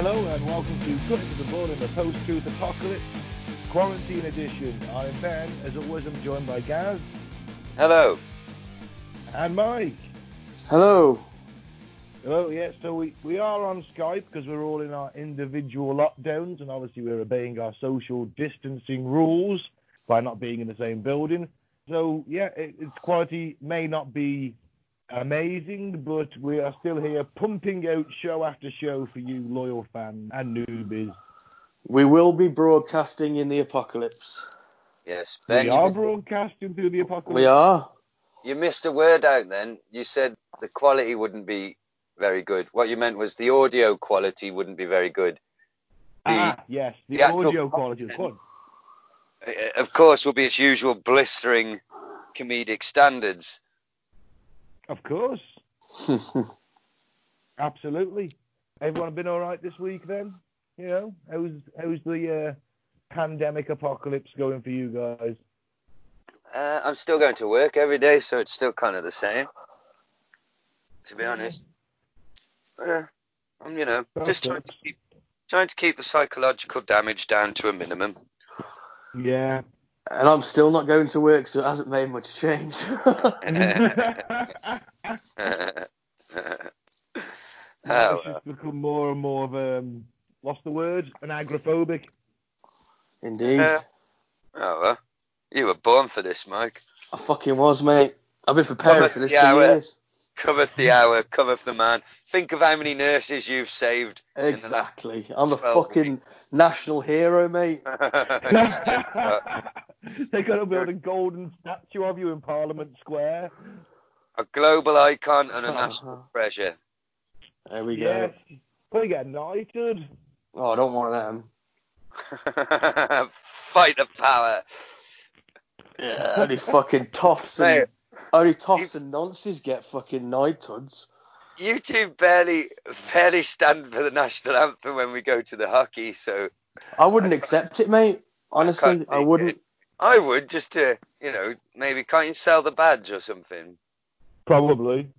Hello and welcome to Cutting Through the Bull in the Post-Truth Apocalypse Quarantine Edition. I'm Ben, as always I'm joined by Gaz Hello. and Mike. Hello. Hello, yeah, so we, we are on Skype because we're all in our individual lockdowns and obviously we're obeying our social distancing rules by not being in the same building. So, yeah, it, its quality may not be amazing, but we are still here pumping out show after show for you loyal fans and newbies. We will be broadcasting in the apocalypse. Yes, Ben. we are broadcasting through the apocalypse. We are. you missed a word out. Then you said the quality wouldn't be very good. What you meant was the audio quality wouldn't be very good. The, Ah, yes, the, the audio quality is good. uh, of course, will be its usual blistering comedic standards. Of course, absolutely. Everyone been all right this week then? You know, how's how's the uh, pandemic apocalypse going for you guys? Uh, I'm still going to work every day, so it's still kind of the same. To be honest, uh, I'm you know just trying to keep trying to keep the psychological damage down to a minimum. Yeah. And I'm still not going to work, so it hasn't made much change. oh, it's just become more and more of um, what's the word? An agrophobic. Indeed. Uh, oh well, you were born for this, Mike. I fucking was, mate. I've been preparing for this Yeah, for well- years. Cometh the mm. hour, cometh the man. Think of how many nurses you've saved. in the last- Exactly. I'm a 12 fucking national hero, mate. They're going to build a golden statue of you in Parliament Square. a global icon and a national treasure. There we Yes. go. We get knighted. Oh, I don't want them. Fight the power. Yeah, only fucking toffs and Mate, only toffs and nonces get fucking knighthoods. you two barely barely stand for the national anthem when we go to the hockey, so I wouldn't accept it, mate. Honestly, can't I wouldn't. it. I would just to, you know, maybe can't you sell the badge or something? Probably.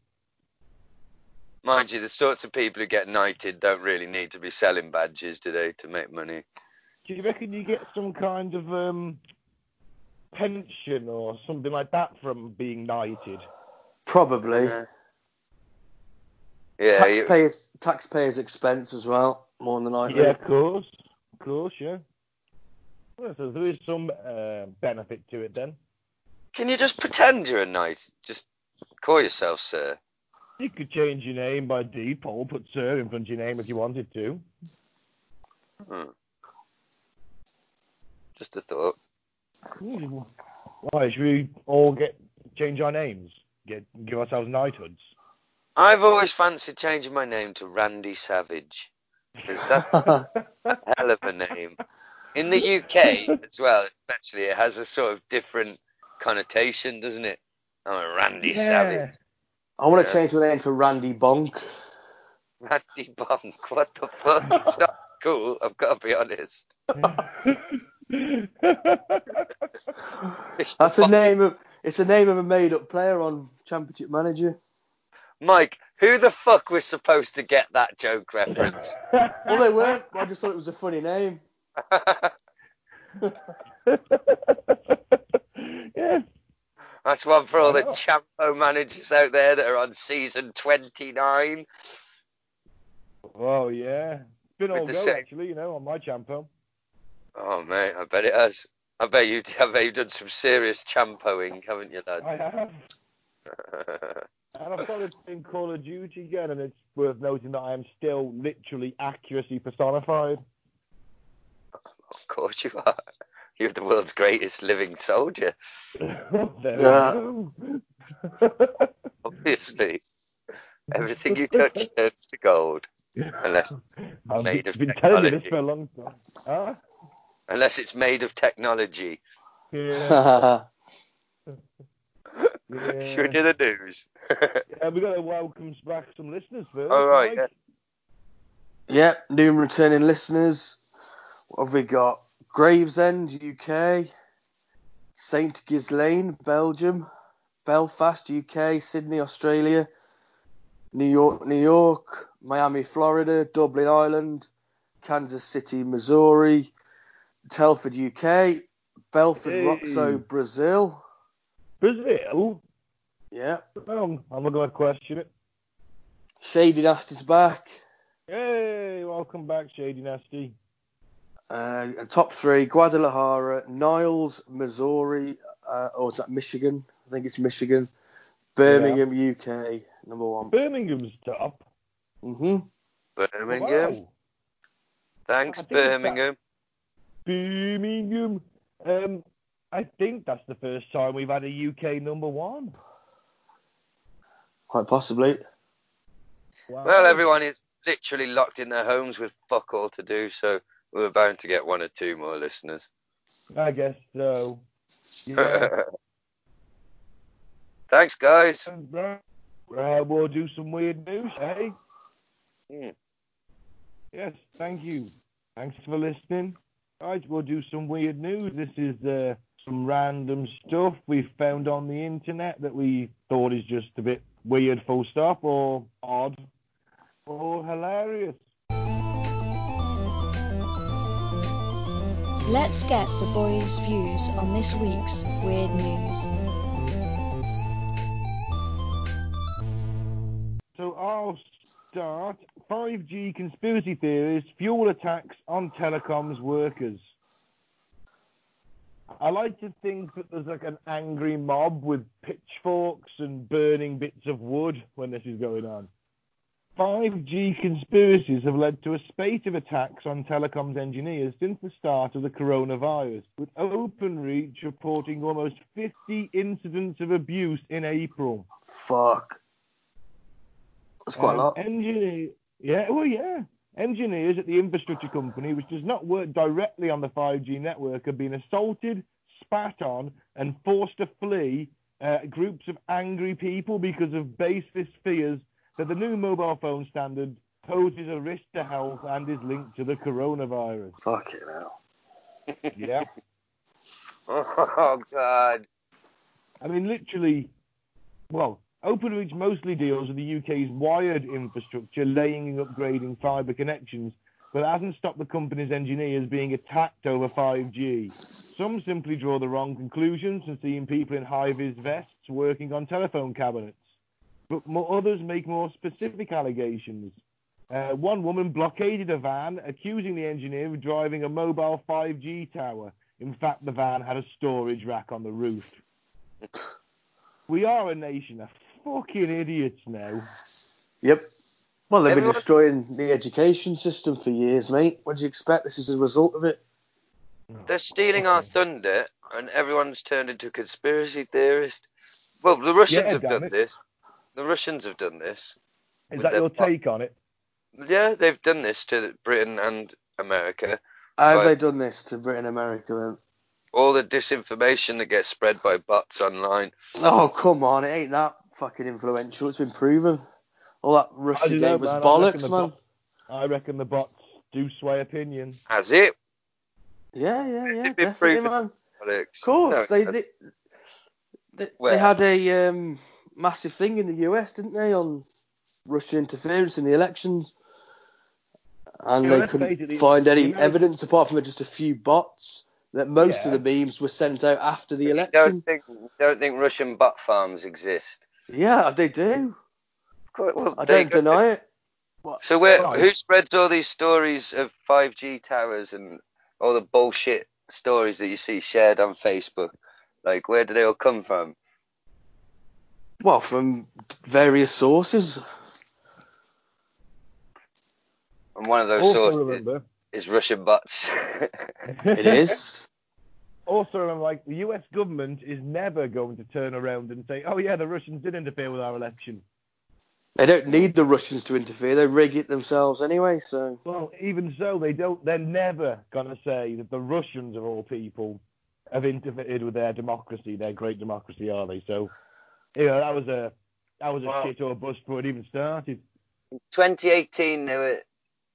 Mind you, the sorts of people who get knighted don't really need to be selling badges, do they, to make money? Do you reckon you get some kind of um, pension or something like that from being knighted? Probably. Yeah. Yeah, you- taxpayers taxpayers expense as well, more than I Yeah, of course. Of course, yeah. Well, so there is some uh, benefit to it then. can you just pretend you're a knight? Just call yourself sir. You could change your name by default, put Sir in front of your name if you wanted to. Hmm. Just a thought. Hmm. Why, should we all get change our names? Get give ourselves knighthoods? I've always fancied changing my name to Randy Savage. 'cause that's a hell of a name. In the UK as well, especially, it has a sort of different connotation, doesn't it? I'm a Randy Savage. I want to Yeah. change my name to Randy Bonk. Randy Bonk, what the fuck? It's not cool, I've got to be honest. Mr. That's a name of it's the name of a made up player on Championship Manager. Mike, who the fuck was supposed to get that joke reference? Well, they weren't. I just thought it was a funny name. yes. That's one for all the Champo managers out there that are on season 29. Oh yeah. It's been With all the go same- actually, you know, on my champo. Oh, mate, I bet it has. I bet you, I bet you've done some serious champoing, haven't you, lad? I have. And I've started playing Call of Duty again, and it's worth noting that I am still literally accuracy personified. of course you are. You're the world's greatest living soldier, there we go. obviously. Everything you touch turns to gold. Unless I've made of been telling you this technology. for a long time. Huh? Unless it's made of technology. Yeah. Should we do the news? Yeah, we got to welcome back some listeners first. All right, Mike. yep, new and returning listeners. What have we got? Gravesend, UK. St. Ghislain, Belgium. Belfast, UK. Sydney, Australia. New York, New York. Miami, Florida. Dublin, Ireland. Kansas City, Missouri. Telford, UK. Belford, Hey. Roxo, Brazil. Brazil. Yeah. Um, I'm not going to question it. Shady Nasty's back. Hey, welcome back, Shady Nasty. Uh, top three: Guadalajara, Niles, Missouri, uh, or is that Michigan? I think it's Michigan. Birmingham, UK, number one. Birmingham's top. hmm Birmingham. Wow. Thanks, I think Birmingham. Birmingham. Um, I think that's the first time we've had a UK number one. Quite possibly. Wow. Well, everyone is literally locked in their homes with fuck all to do, so we're bound to get one or two more listeners. I guess so. Yeah. Thanks, guys. Right. Uh, we'll do some weird news, eh? Hmm. Yes, thank you. Thanks for listening. Right, we'll do some weird news. This is uh, some random stuff we found on the internet that we thought is just a bit weird, full stop, or odd, or hilarious. Let's get the boys' views on this week's weird news. So I'll start. 5G conspiracy theories fuel attacks on telecoms workers. I like to think that there's like an angry mob with pitchforks and burning bits of wood when this is going on. 5G conspiracies have led to a spate of attacks on telecoms engineers since the start of the coronavirus, with OpenReach reporting almost 50 incidents of abuse in April. Fuck. That's quite a Um, lot. Engineer, yeah, well, yeah. Engineers at the infrastructure company, which does not work directly on the 5G network, have been assaulted, spat on, and forced to flee uh, groups of angry people because of baseless fears that the new mobile phone standard poses a risk to health and is linked to the coronavirus. Fuck it now. Yeah. Oh, God. I mean, literally, well, OpenReach mostly deals with the UK's wired infrastructure, laying and upgrading fibre connections, but hasn't stopped the company's engineers being attacked over 5G. Some simply draw the wrong conclusions and seeing people in high-vis vests working on telephone cabinets. But more, others make more specific allegations. Uh, one woman blockaded a van, accusing the engineer of driving a mobile 5G tower. In fact, the van had a storage rack on the roof. We are a nation of fucking idiots now. Yep. Well, they've been destroying the education system for years, mate. What do you expect? This is a result of it. They're stealing our thunder, and everyone's turned into a conspiracy theorist. Well, the Russians Yeah, have done it. this. The Russians have done this. Is that your take on it? Yeah, they've done this to Britain and America. How have they done this to Britain and America then? All the disinformation that gets spread by bots online. Oh, come on. It ain't that fucking influential. It's been proven. All that Russia don't know, game was man. Bollocks, the man. bot- I reckon the bots do sway opinion. Has it? Yeah, yeah, yeah. It's been Definitely, proven. man. Alex? Of course. No, they, they, they, Where? they had a um, massive thing in the US, didn't they, on Russian interference in the elections? And Yeah, they couldn't find the any American- evidence apart from just a few bots. That most Yeah. of the memes were sent out after the You election. don't think don't think Russian bot farms exist? Yeah, oh, they do. Of well, I don't go. deny it. So where Right. who spreads all these stories of 5G towers and all the bullshit stories that you see shared on Facebook? Like where do they all come from? Well, from various sources. And one of those Also sources remember, is Russian bots. It is. Also remember, like the U.S. government is never going to turn around and say, "Oh yeah, the Russians did interfere with our election." They don't need the Russians to interfere. They rig it themselves anyway. So Well, even so, they don't. They're never gonna say that the Russians, of all people, have interfered with their democracy, their great democracy, are they? So, you know, that was a that was a Well- shit or bust before it even started. In 2018, there were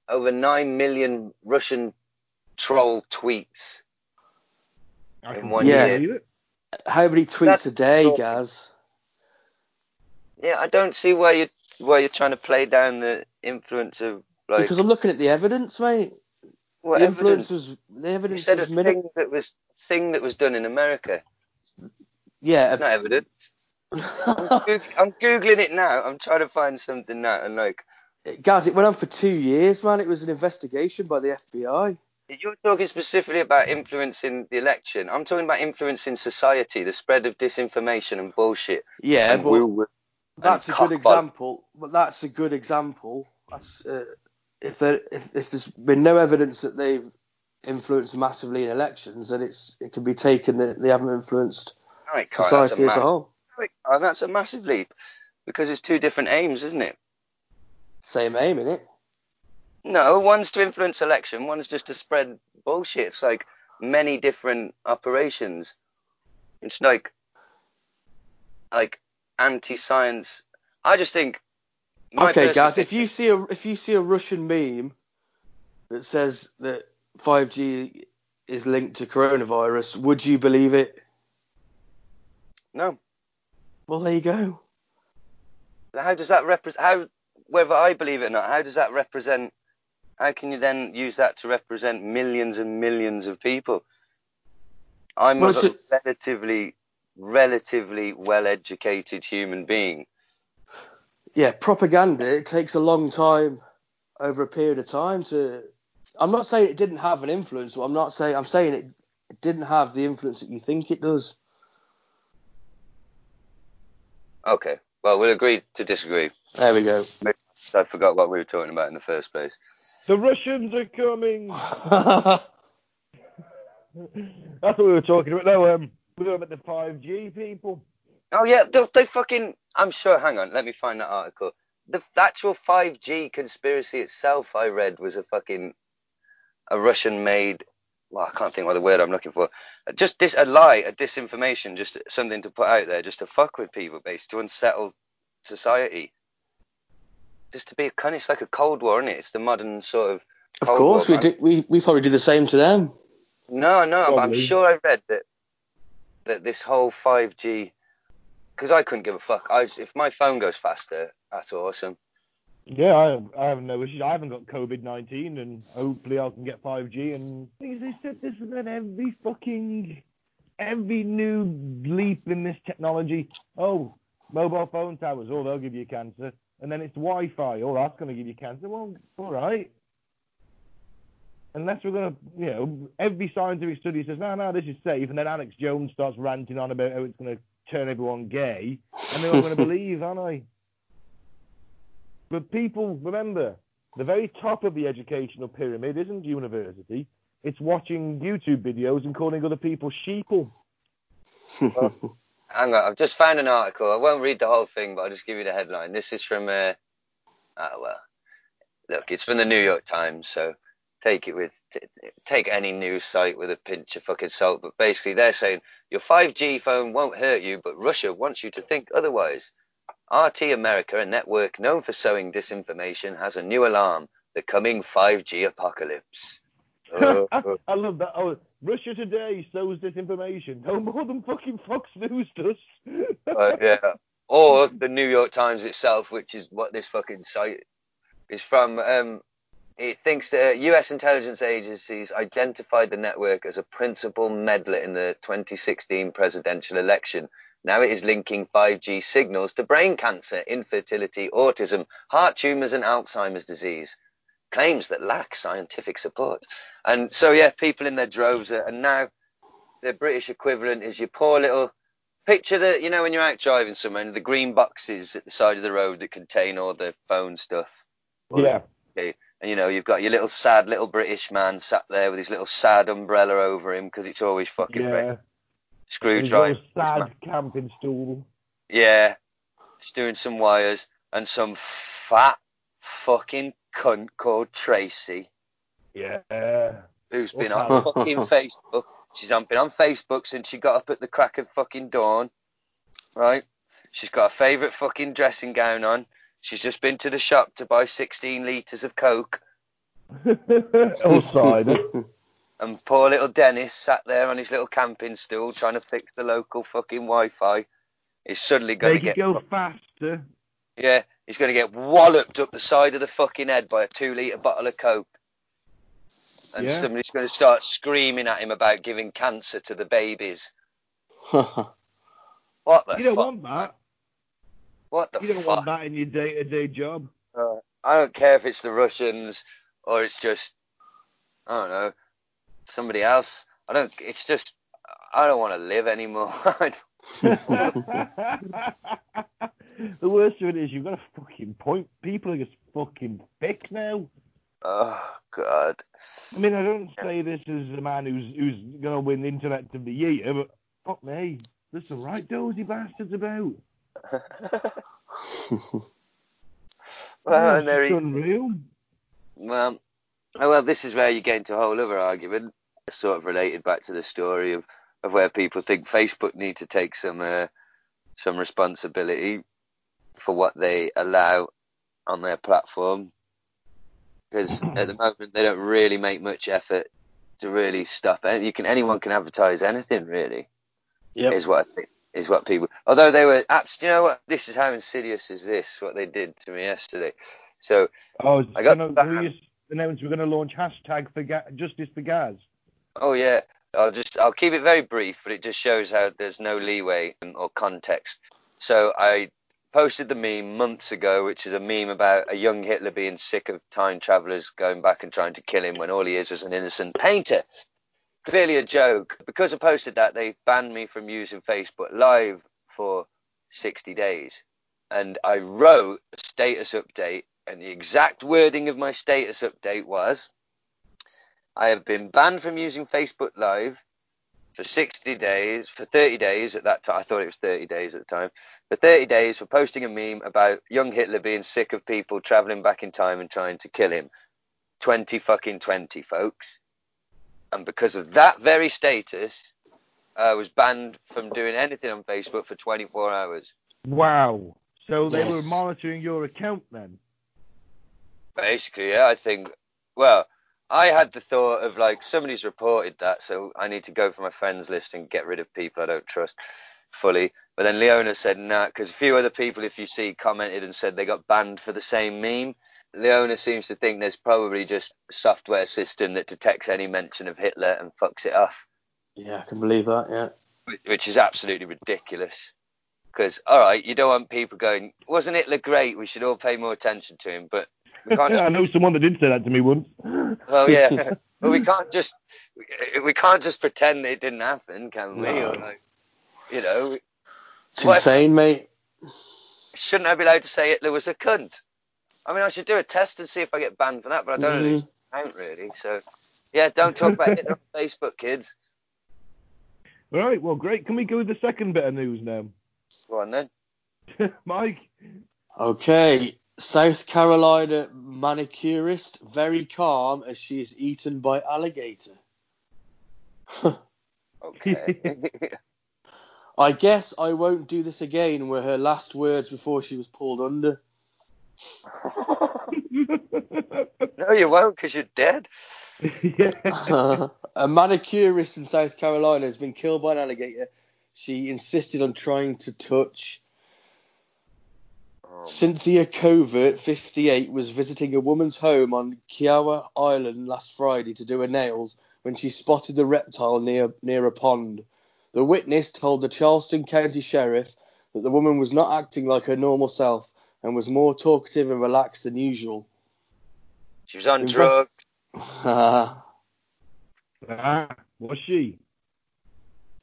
over 9 million Russian troll tweets. I In can one year. how many tweets That's a day, cool. Gaz? Yeah, I don't see why you why you're trying to play down the influence of like Because I'm looking at the evidence, mate. what the influence was the evidence You evidence said a was minimal. thing that was thing that was done in America. Yeah. It's not evident. I'm, Goog- I'm googling it now. I'm trying to find something now, and like Guys, it went on for two years, man. It was an investigation by the FBI. You're talking specifically about influencing the election. I'm talking about influencing society, the spread of disinformation and bullshit. Yeah, and but that's a good example. But that's a good example. That's, uh, if there if, if there's been no evidence that they've influenced massively in elections, then it's it can be taken that they haven't influenced it. That's a society as a whole. no. That's a massive leap because it's two different aims, isn't it? Same aim, innit? No, one's to influence election, one's just to spread bullshit. It's like many different operations. It's like like anti-science. I just think. Okay, guys, if you see a if you see a Russian meme that says that 5G is linked to coronavirus, would you believe it? no, Well, there you go. how does that represent? How whether I believe it or not, how does that represent? How can you then use that to represent millions and millions of people? I'm Well, a relatively, relatively well-educated human being. Yeah, propaganda. It takes a long time over a period of time to. I'm not saying it didn't have an influence. But I'm not saying. I'm saying it, it didn't have the influence that you think it does. Okay, well, we'll agree to disagree. There we go. I forgot what we were talking about in the first place. The Russians are coming. That's what we were talking about. No, um, we were about the 5G people. Oh yeah, they, they fucking. I'm sure. Hang on, let me find that article. The actual 5G conspiracy itself, I read, was a fucking a Russian-made. Well, I can't think what the word I'm looking for. Just dis, a lie, a disinformation, just something to put out there, just to fuck with people, based to unsettle society. Just to be a cunt. It's like a Cold War, isn't it? It's the modern sort of. of course, War, we man. did. We we probably do the same to them. No, no, but I'm sure I read that that this whole 5G, because I couldn't give a fuck. I, if my phone goes faster, that's awesome. Yeah, I, have, I have no issues. I haven't got COVID 19, and hopefully I can get 5G. And they said this and then every fucking every new leap in this technology. Oh, mobile phone towers. Oh, they'll give you cancer. And then it's Wi-Fi. Oh, that's going to give you cancer. Well, all right. Unless we're going to, you know, every scientific study says, no, no, this is safe. And then Alex Jones starts ranting on about how it's going to turn everyone gay. And they're all going to believe, aren't I? But people, remember, the very top of the educational pyramid isn't university. It's watching YouTube videos and calling other people sheeple. Hang on, I've just found an article. I won't read the whole thing, but I'll just give you the headline. This is from, uh, oh well, look, it's from the New York Times, so take it with, t- take any news site with a pinch of fucking salt. But basically, they're saying your 5G phone won't hurt you, but Russia wants you to think otherwise. RT America, a network known for sowing disinformation, has a new alarm: the coming 5G apocalypse. Oh. I love that. Oh, Russia Today sows disinformation. No more than fucking Fox News does. Uh, yeah. Or the New York Times itself, which is what this fucking site is from. Um, it thinks that U.S. intelligence agencies identified the network as a principal meddler in the 2016 presidential election. Now it is linking 5G signals to brain cancer, infertility, autism, heart tumors, and Alzheimer's disease. Claims that lack scientific support. And so, yeah, people in their droves are, and now the British equivalent is your poor little picture that you know when you're out driving somewhere and the green boxes at the side of the road that contain all the phone stuff yeah. and you know you've got your little sad little british man sat there with his little sad umbrella over him because it's always fucking. Yeah. screw His sad camping stool. yeah just doing some wires and some fat fucking cunt called Tracy, Yeah. who's been on fucking Facebook. She's on, been on Facebook since she got up at the crack of fucking dawn, right? She's got a favourite fucking dressing gown on. She's just been to the shop to buy 16 litres of Coke. All cider. And poor little Dennis sat there on his little camping stool trying to fix the local fucking Wi-Fi. He's suddenly going to it get go faster. yeah, he's going to get walloped up the side of the fucking head by a two-litre bottle of Coke. And Yeah. somebody's going to start screaming at him about giving cancer to the babies. What the You don't fuck? want that. what the You don't fuck? want that in your day-to-day job. Uh, I don't care if it's the Russians or it's just I don't know somebody else. I don't. It's just I don't want to live anymore. The worst of it is you've got a fucking point. People are just fucking thick now. oh God. I mean, I don't say this as a man who's who's gonna win Internet of the Year, but fuck me, there's some right dozy bastards about. well, and there it's he, unreal. well, oh, well, this is where you get into a whole other argument, sort of related back to the story of, of where people think Facebook need to take some uh, some responsibility for what they allow on their platform, because at the moment they don't really make much effort to really stop it. You can anyone can advertise anything really. Yep. is what I think, is what people. Although they were apps, you know what? This is how insidious is this? What they did to me yesterday. So Oh, I got gonna, that. just announced we're gonna launch hashtag for ga- justice for Gaz. Oh yeah, I'll just I'll keep it very brief, but it just shows how there's no leeway or context. So I posted the meme months ago, which is a meme about a young Hitler being sick of time travelers going back and trying to kill him when all he is is an innocent painter. Clearly a joke. Because I posted that, they banned me from using Facebook Live for 60 days. And I wrote a status update, and the exact wording of my status update was I have been banned from using Facebook Live for 60 days, for 30 days at that time. I thought it was 30 days at the time. For 30 days for posting a meme about young Hitler being sick of people traveling back in time and trying to kill him. 20 fucking 20, folks. And because of that very status, I was banned from doing anything on Facebook for 24 hours. Wow. So they were monitoring your account then. Basically, yeah, I think. Well, I had the thought of like somebody's reported that, so I need to go for my friends list and get rid of people I don't trust fully. But then Leona said nah, because a few other people, if you see, commented and said they got banned for the same meme. Leona seems to think there's probably just a software system that detects any mention of Hitler and fucks it off, Yeah, I can believe that. Yeah. which is absolutely ridiculous. Because all right, you don't want people going, wasn't Hitler great? We should all pay more attention to him, but I know someone that did say that to me once. Well, yeah, but we can't just we, we can't just pretend it didn't happen, can we? No. Or like, you know, It's What- insane, mate. shouldn't I be allowed to say Hitler was a cunt? I mean, I should do a test and see if I get banned for that, but I don't really Mhm. count really. So, yeah, don't talk about Hitler on Facebook, kids. All right, well, great. Can we go with the second bit of news now? Go on then. Mike? Okay. South Carolina manicurist very calm as she is eaten by alligator. Okay. I guess I won't do this again were her last words before she was pulled under. no, you won't, because you're dead. yeah. a manicurist in South Carolina has been killed by an alligator. She insisted on trying to touch. Oh, Cynthia Covert, 58, was visiting a woman's home on Kiawah Island last Friday to do her nails when she spotted the reptile near near a pond. The witness told the Charleston County Sheriff that the woman was not acting like her normal self and was more talkative and relaxed than usual. she was on Invest- drugs. ah, was she?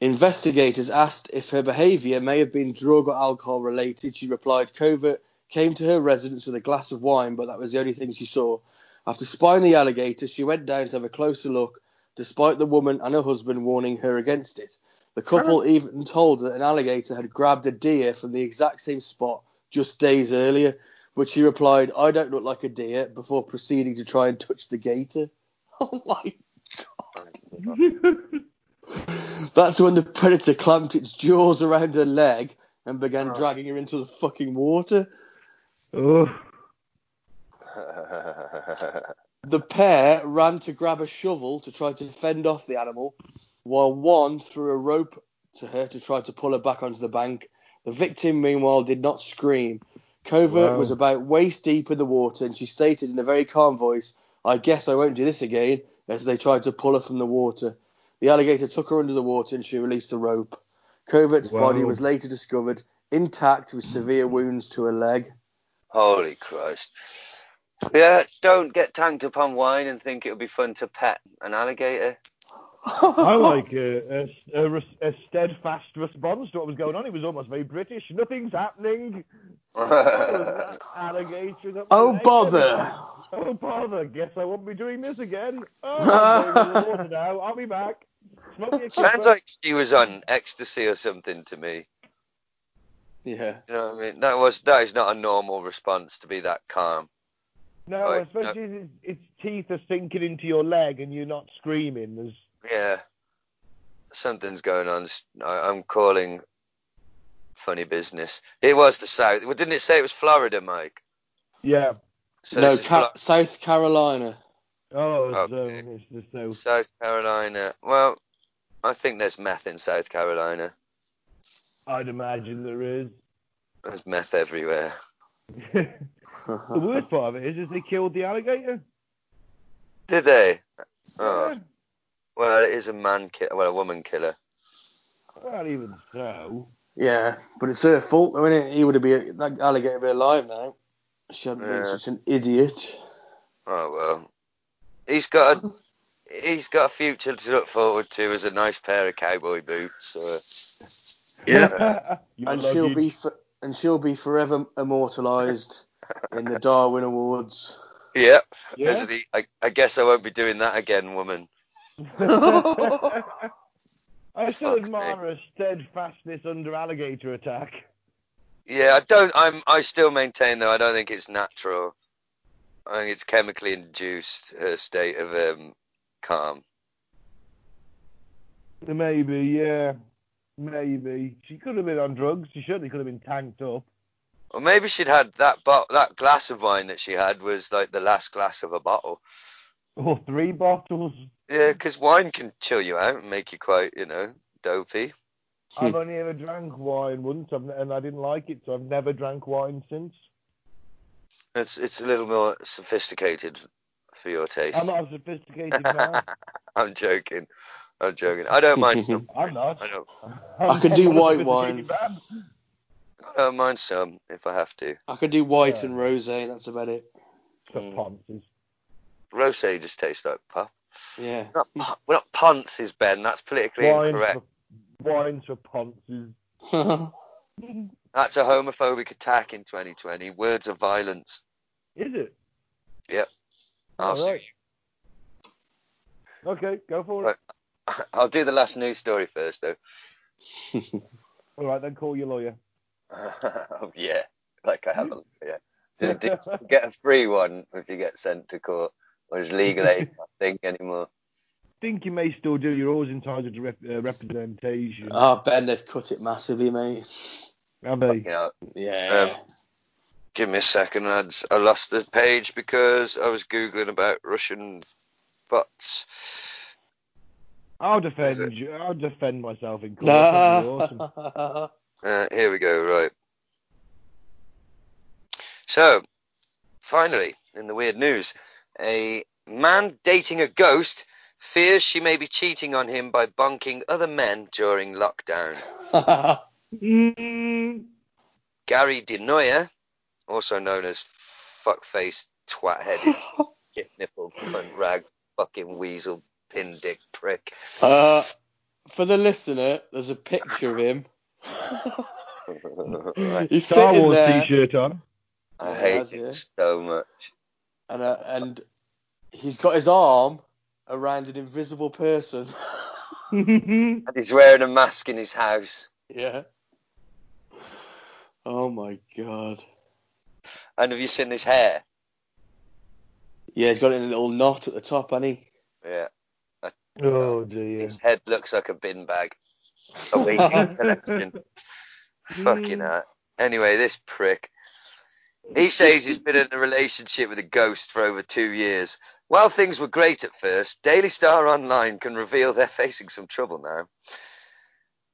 Investigators asked if her behaviour may have been drug or alcohol related. She replied, Covert came to her residence with a glass of wine, but that was the only thing she saw. After spying the alligator, she went down to have a closer look, despite the woman and her husband warning her against it. The couple even told her that an alligator had grabbed a deer from the exact same spot just days earlier, but she replied, "I don't look like a deer," before proceeding to try and touch the gator. Oh my! That's when the predator clamped its jaws around her leg and began Oh. dragging her into the fucking water. Oh, The pair ran to grab a shovel to try to fend off the animal, while one threw a rope to her to try to pull her back onto the bank. The victim, meanwhile, did not scream. Covert Wow. was about waist deep in the water, and she stated in a very calm voice, I guess I won't do this again, as they tried to pull her from the water. The alligator took her under the water and she released the rope. Covert's body was later discovered intact with severe wounds to her leg. Holy Christ. Yeah, don't get tanked up on wine and think it'll be fun to pet an alligator. I like uh, a, a, a, a steadfast response to what was going on. It was almost very British. Nothing's happening. Oh, alligator Oh, my bother! Oh, bother. Guess I won't be doing this again. Oh, I'm going in the water now. I'll be back. Smoke a Sounds like she was on ecstasy or something to me. Yeah. You know what I mean? That was that is not a normal response to be that calm. No, Right, especially if its, its teeth are sinking into your leg and you're not screaming. There's Yeah. Something's going on. I, I'm calling funny business. It was the South. Well, didn't it say it was Florida, Mike? yeah. So no, this is Ca- South Carolina. Oh, it's, Okay. um, it's the south. South Carolina. Well, I think there's meth in South Carolina. I'd imagine there is. There's meth everywhere. the worst part of it is, is they killed the alligator. Did they? Oh, Yeah. well, it is a man killer. Well, a woman killer. Well, even so. Yeah, but it's her fault, though, isn't it? He would have been that alligator would be alive now. She hadn't been such an idiot. Oh well. He's got a he's got a future to look forward to as a nice pair of cowboy boots. Or, Yeah. And she'll luggage. be for, and she'll be forever immortalised in the Darwin Awards. yep. Yeah? The, I, I guess I won't be doing that again, woman. I still Fuck admire her steadfastness under alligator attack. Yeah, I don't. I'm. I still maintain though. I don't think it's natural. I think it's chemically induced. Her state of um, calm. Maybe, yeah. Maybe. She could have been on drugs. She certainly could have been tanked up. Or maybe she'd had that bo- that glass of wine that she had was like the last glass of a bottle. Or three bottles. Yeah, 'cause wine can chill you out and make you quite, you know, dopey. I've only ever drank wine once, I've, and I didn't like it, so I've never drank wine since. It's it's a little more sophisticated for your taste. I'm not a sophisticated man. I'm joking. I'm joking. I don't mind some. I'm not. I don't. I'm could do white wine. man. I don't mind some if I have to. I can do white Yeah. and rosé. That's about it. For Mm. Rosé just tastes like pop. Yeah. Not, po- we're not ponces, Ben. That's politically Wine incorrect. for, wines for ponces. That's a homophobic attack in 2020. Words of violence. Is it? I'll, All right. Okay, go for it. Right. I'll do the last news story first, though. All right, then call your lawyer. oh, yeah, like I have a yeah. Do, do get a free one if you get sent to court, or is legal aid not a thing anymore? think you may still do. You're always entitled to rep- uh, representation. oh, Ben, they've cut it massively, mate. Have they? You know, Yeah. Um, give me a second, lads. I lost the page because I was googling about Russian bots. I'll defend you. I'll defend myself in court. That'd awesome. Uh, here we go, right. So, finally, in the weird news, a man dating a ghost fears she may be cheating on him by bunking other men during lockdown. Mm, Gary DeNoyer, also known as fuckface, twat-headed, chip-nippled, cunt rag, fucking weasel, pin dick prick. uh, for the listener, there's a picture of him. Right. He's Star sitting Wars there, t-shirt on. I Yeah, hate that's it it. so much. and uh, and he's got his arm around an invisible person. And he's wearing a mask in his house. yeah. Oh my god. I And have you seen his hair? Yeah, he's got a little knot at the top, hasn't he? Yeah. Oh dear. His head looks like a bin bag. Awaiting collection. Fucking hell. Anyway, this prick. He says he's been in a relationship with a ghost for over two years. While things were great at first, Daily Star Online can reveal they're facing some trouble now.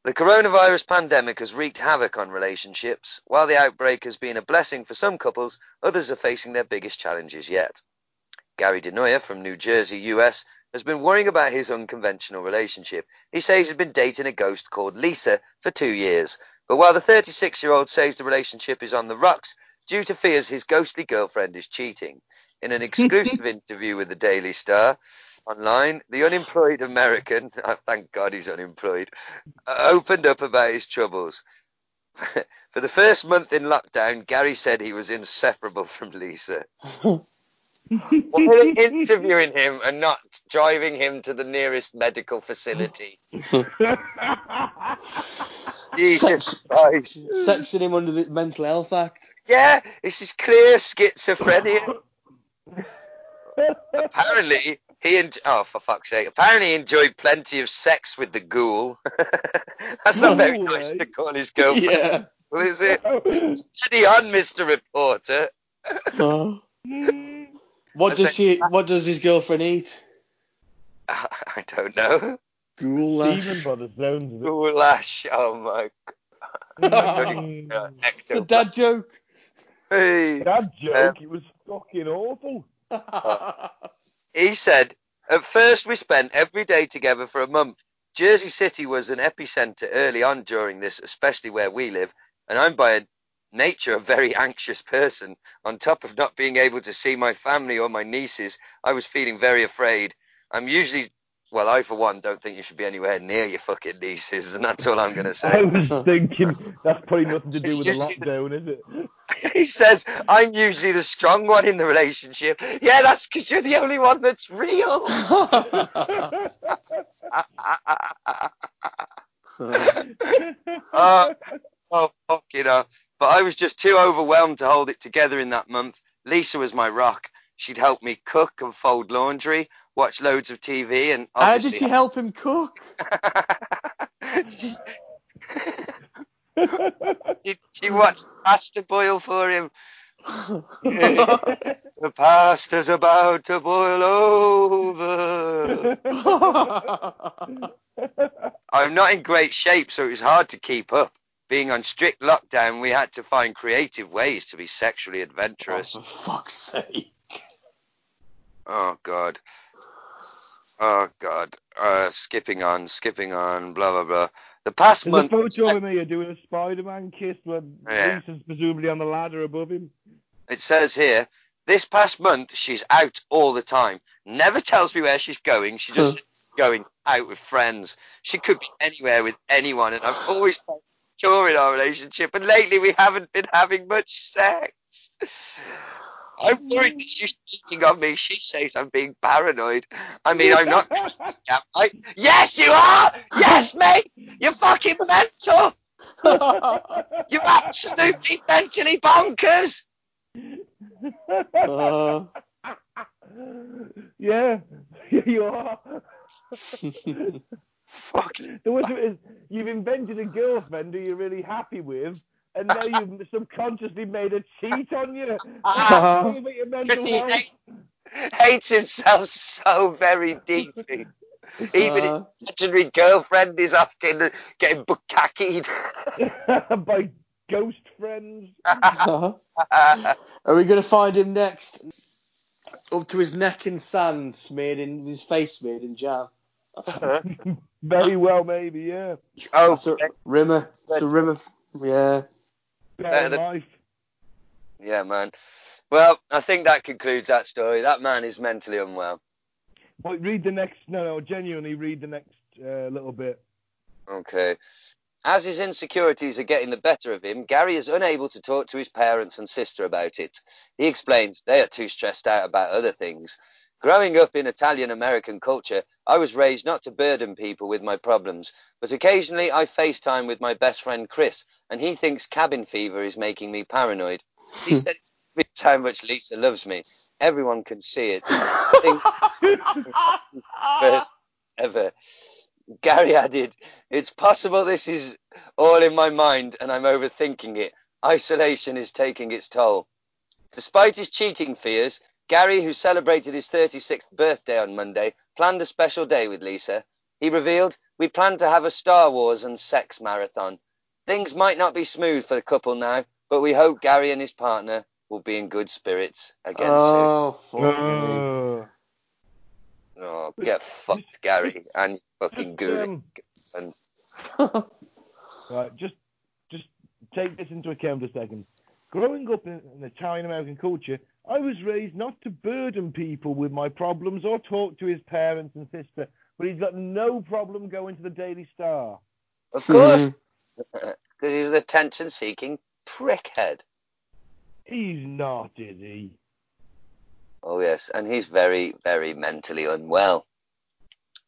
The coronavirus pandemic has wreaked havoc on relationships. While the outbreak has been a blessing for some couples, others are facing their biggest challenges yet. Gary DeNoyer from New Jersey, US, has been worrying about his unconventional relationship. He says he's been dating a ghost called Lisa for two years. But while the 36 year old says the relationship is on the rocks due to fears his ghostly girlfriend is cheating. In an exclusive interview with the Daily Star online, the unemployed American, oh, thank God he's unemployed, uh, opened up about his troubles. For the first month in lockdown, Gary said he was inseparable from Lisa. Why are they interviewing him and not driving him to the nearest medical facility? Jesus Christ. Sexing him under the Mental Health Act. Yeah, this is clear schizophrenia. Apparently, he en- oh for fuck's sake! Apparently, he enjoyed plenty of sex with the ghoul. That's not very Ghoul, nice to call his girlfriend, Yeah. is it? Steady on, Mister Reporter. Oh. What does she? What does his girlfriend eat? I don't know. Goulash. Demon by the sounds of it. Goulash. Oh my. God. It's a dad joke. Hey. That joke, um, it was fucking awful. Oh. He said, At first, we spent every day together for a month. Jersey City was an epicenter early on during this, especially where we live, and I'm by nature a very anxious person. On top of not being able to see my family or my nieces, I was feeling very afraid. I'm usually, well, I for one don't think you should be anywhere near your fucking nieces, and that's all I'm going to say. I was thinking that's probably nothing to do with the You the- lockdown, is it? he says, I'm usually the strong one in the relationship. Yeah, that's because you're the only one that's real. oh, oh, fuck, you know. But I was just too overwhelmed to hold it together in that month. Lisa was my rock. She'd help me cook and fold laundry, watch loads of TV, and How did she help him cook? she, she watched pasta boil for him. The pasta's about to boil over. I'm not in great shape, so it was hard to keep up. Being on strict lockdown, we had to find creative ways to be sexually adventurous. Oh, for fuck's sake. Oh God. Oh God. Uh, skipping on, skipping on, blah blah blah. The past There's a month. photo of me doing a Spider-Man kiss when Yeah. Lisa's presumably on the ladder above him. It says here, this past month she's out all the time. Never tells me where she's going. She just going out with friends. She could be anywhere with anyone, and I've always felt secure in our relationship. And lately we haven't been having much sex. I'm worried that she's cheating on me. She says I'm being paranoid. I mean, I'm not. I? Yes, you are. Yes, mate. You're fucking mental. You're absolutely mentally bonkers. Uh, yeah, you are. Fuck. The worst of it is, you've invented a girlfriend who you're really happy with, and now you've subconsciously made a cheat on you. Ah. Think about Because he hate, hates himself so very deeply. Even his Uh. imaginary girlfriend is off getting, getting bukkakied. by ghost friends. are we going to find him next? Up to his neck in sand, smeared in his face smeared in jam. Very well, maybe, yeah. oh, That's a rimmer. It's a rimmer. Yeah. Better than- life. yeah, man. Well, I think that concludes that story. That man is mentally unwell. But read the next. No, no, genuinely read the next uh, little bit. Okay. As his insecurities are getting the better of him, Gary is unable to talk to his parents and sister about it. He explains they are too stressed out about other things. Growing up in Italian American culture, I was raised not to burden people with my problems, but occasionally I FaceTime with my best friend Chris, and he thinks cabin fever is making me paranoid. He said it's It's how much Lisa loves me. Everyone can see it. First ever. Gary added, It's possible this is all in my mind and I'm overthinking it. Isolation is taking its toll. Despite his cheating fears, Gary, who celebrated his 36th birthday on Monday, planned a special day with Lisa. He revealed, We plan to have a Star Wars and sex marathon. Things might not be smooth for the couple now, but we hope Gary and his partner will be in good spirits again oh, fuck me. Soon. Oh, get fucked, Gary, and you fucking just, um, And right, just just take this into account for a second. Growing up in, in Italian American culture, I was raised not to burden people with my problems or talk to his parents and sister, but he's got no problem going to the Daily Star. of course, because he's an attention-seeking prickhead. He's not, is he? Oh yes, and he's very, very mentally unwell.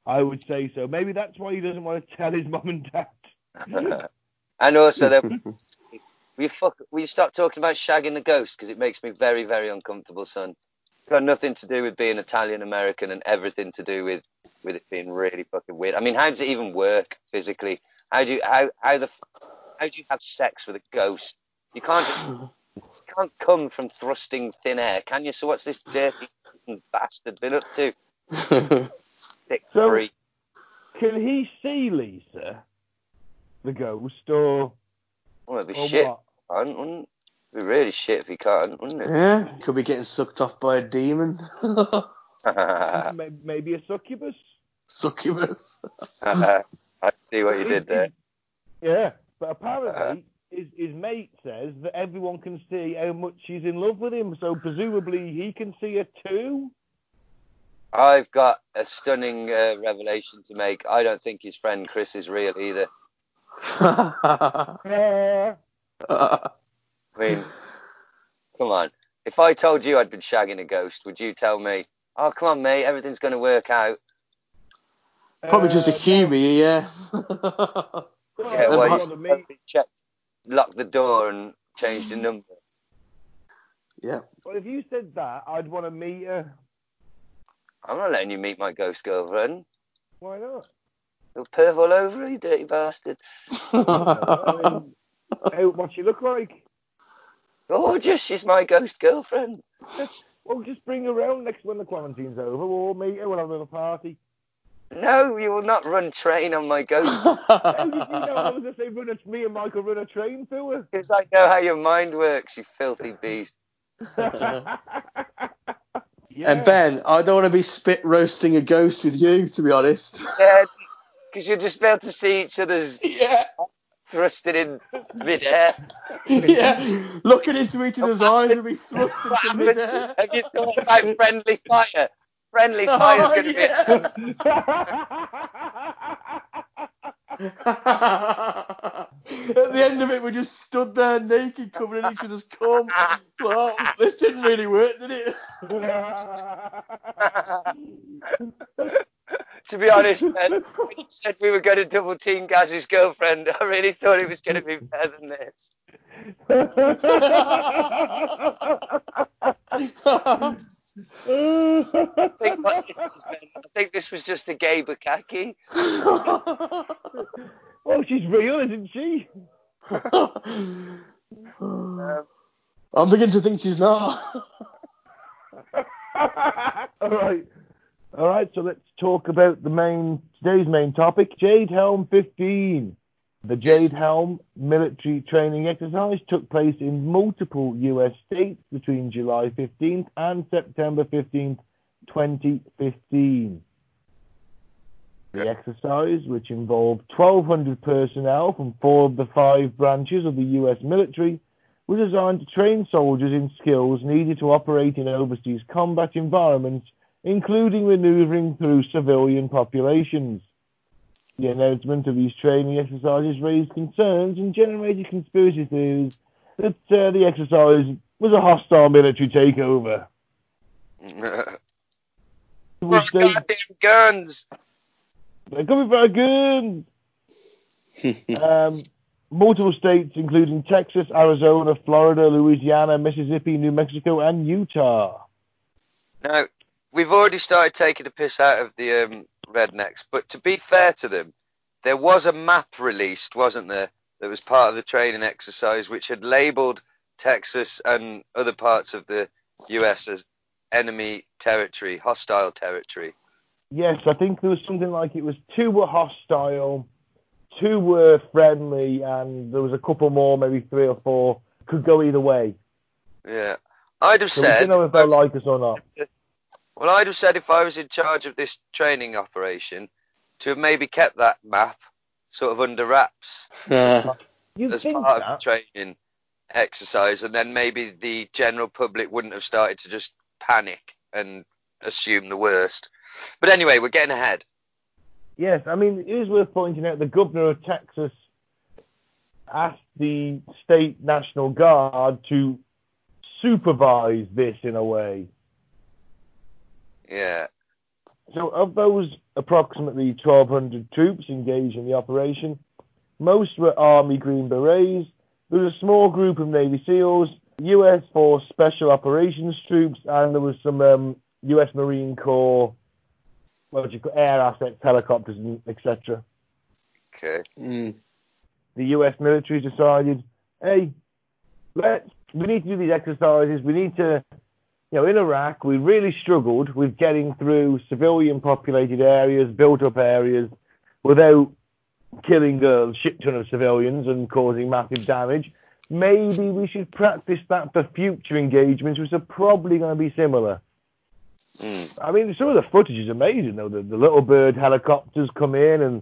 I would say so. Maybe that's why he doesn't want to tell his mum and dad. and also, then you, fuck, we stop talking about shagging the ghost because it makes me very, very uncomfortable, son. It's got nothing to do with being Italian American and everything to do with with it being really fucking weird. I mean, how does it even work physically? How do you how how the how do you have sex with a ghost? You can't you can't come from thrusting thin air, can you? So what's this dirty bastard been up to? Sick So- freak. Can he see Lisa, the ghost, or, Well, it'd be or shit, what? Can't, wouldn't it? It'd be really shit if he can't, wouldn't it? yeah, could be getting sucked off by a demon. Maybe a succubus? Succubus. I see what you did there. Yeah, but apparently his, his mate says that everyone can see how much she's in love with him, so presumably he can see her too. I've got a stunning uh, revelation to make. I don't think his friend Chris is real either. Uh, I mean, come on. If I told you I'd been shagging a ghost, would you tell me, oh, come on, mate, everything's going to work out? Probably just a uh, humour, yeah. No, Yeah, yeah, well, well, you- well, you me, probably checked, locked the door and changed the number. yeah. well, if you said that, I'd want to meet her. I'm not letting you meet my ghost girlfriend. Why not? You'll perv all over her, you dirty bastard. I mean, how, what she look like? Oh, Gorgeous, she's my ghost girlfriend. Well, just bring her around next when the quarantine's over. We'll all meet her. We'll have a little party. No, you will not run train on my ghost How did you know I was going to say run a, me and Michael run a train through her? because I know how your mind works, you filthy beast. yeah. And Ben, I don't want to be spit roasting a ghost with you, to be honest. Yeah, because you'll just be able to see each other's Yeah, thrusted in midair. yeah. Looking into each other's eyes and be thrust into midair. Have you thought about friendly fire? Friendly fire's Oh, going to be. At the end of it, we just stood there naked, covering each other's cum. Well, this didn't really work, did it? to be honest, Ben, when you said we were going to double team Gaz's girlfriend, I really thought it was going to be better than this. I think, what this is, I think this was just a gay bukkake. well, she's real, isn't she? Um, I'm beginning to think she's not. all right, all right. So let's talk about the main today's main topic: Jade Helm 15. The Jade Helm military training exercise took place in multiple U.S. states between July 15th and September 15th, 2015. The exercise, which involved 1,200 personnel from four of the five branches of the U.S. military, was designed to train soldiers in skills needed to operate in overseas combat environments, including maneuvering through civilian populations. The announcement of these training exercises raised concerns and generated conspiracy theories that uh, the exercise was a hostile military takeover. Which they, goddamn guns! they're coming for our guns! um, multiple states, including Texas, Arizona, Florida, Louisiana, Mississippi, New Mexico, and Utah. Now, we've already started taking the piss out of the um, rednecks, but to be fair to them, there was a map released, wasn't there, that was part of the training exercise, which had labelled Texas and other parts of the US as enemy territory, hostile territory. Yes, I think there was something like it was two were hostile, two were friendly, and there was a couple more, maybe three or four, could go either way. Yeah. I'd have So we said. don't know if they like us or not. Well, I'd have said if I was in charge of this training operation, to have maybe kept that map sort of under wraps You as part that? of the training exercise, and then maybe the general public wouldn't have started to just panic and assume the worst. But anyway, we're getting ahead. Yes, I mean, it is worth pointing out the governor of Texas asked the state National Guard to supervise this in a way. Yeah. So, of those approximately 1,200 troops engaged in the operation, most were Army Green Berets. There was a small group of Navy SEALs, U.S. Force Special Operations troops, and there was some um, U.S. Marine Corps, what would you call air assets, helicopters, and etc. Okay. mm. the US military decided, hey, let's we need to do these exercises. We need to, you know, in Iraq we really struggled with getting through civilian populated areas, built up areas, without killing a shit ton of civilians and causing massive damage. Maybe we should practice that for future engagements, which are probably going to be similar. Mm. I mean, some of the footage is amazing, though. The, the little bird helicopters come in and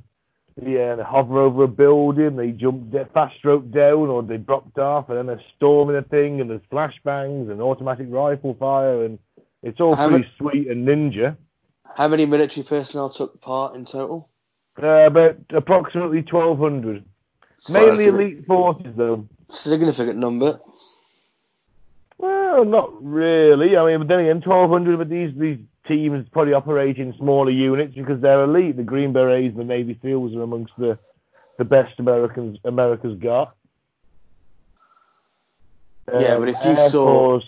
yeah, they hover over a building, they jump fast rope down, or they dropped off, and then they're storming a thing, and there's flashbangs and automatic rifle fire, and it's all How pretty sweet and ninja. How many military personnel took part in total? Uh, about approximately 1,200. Mainly elite forces, though. Significant number. Well, not really. I mean, but then again, 1,200, but these these teams probably operate in smaller units because they're elite. The Green Berets and the Navy SEALs are amongst the the best Americans America's got. Yeah, Um, but if you Air saw- Force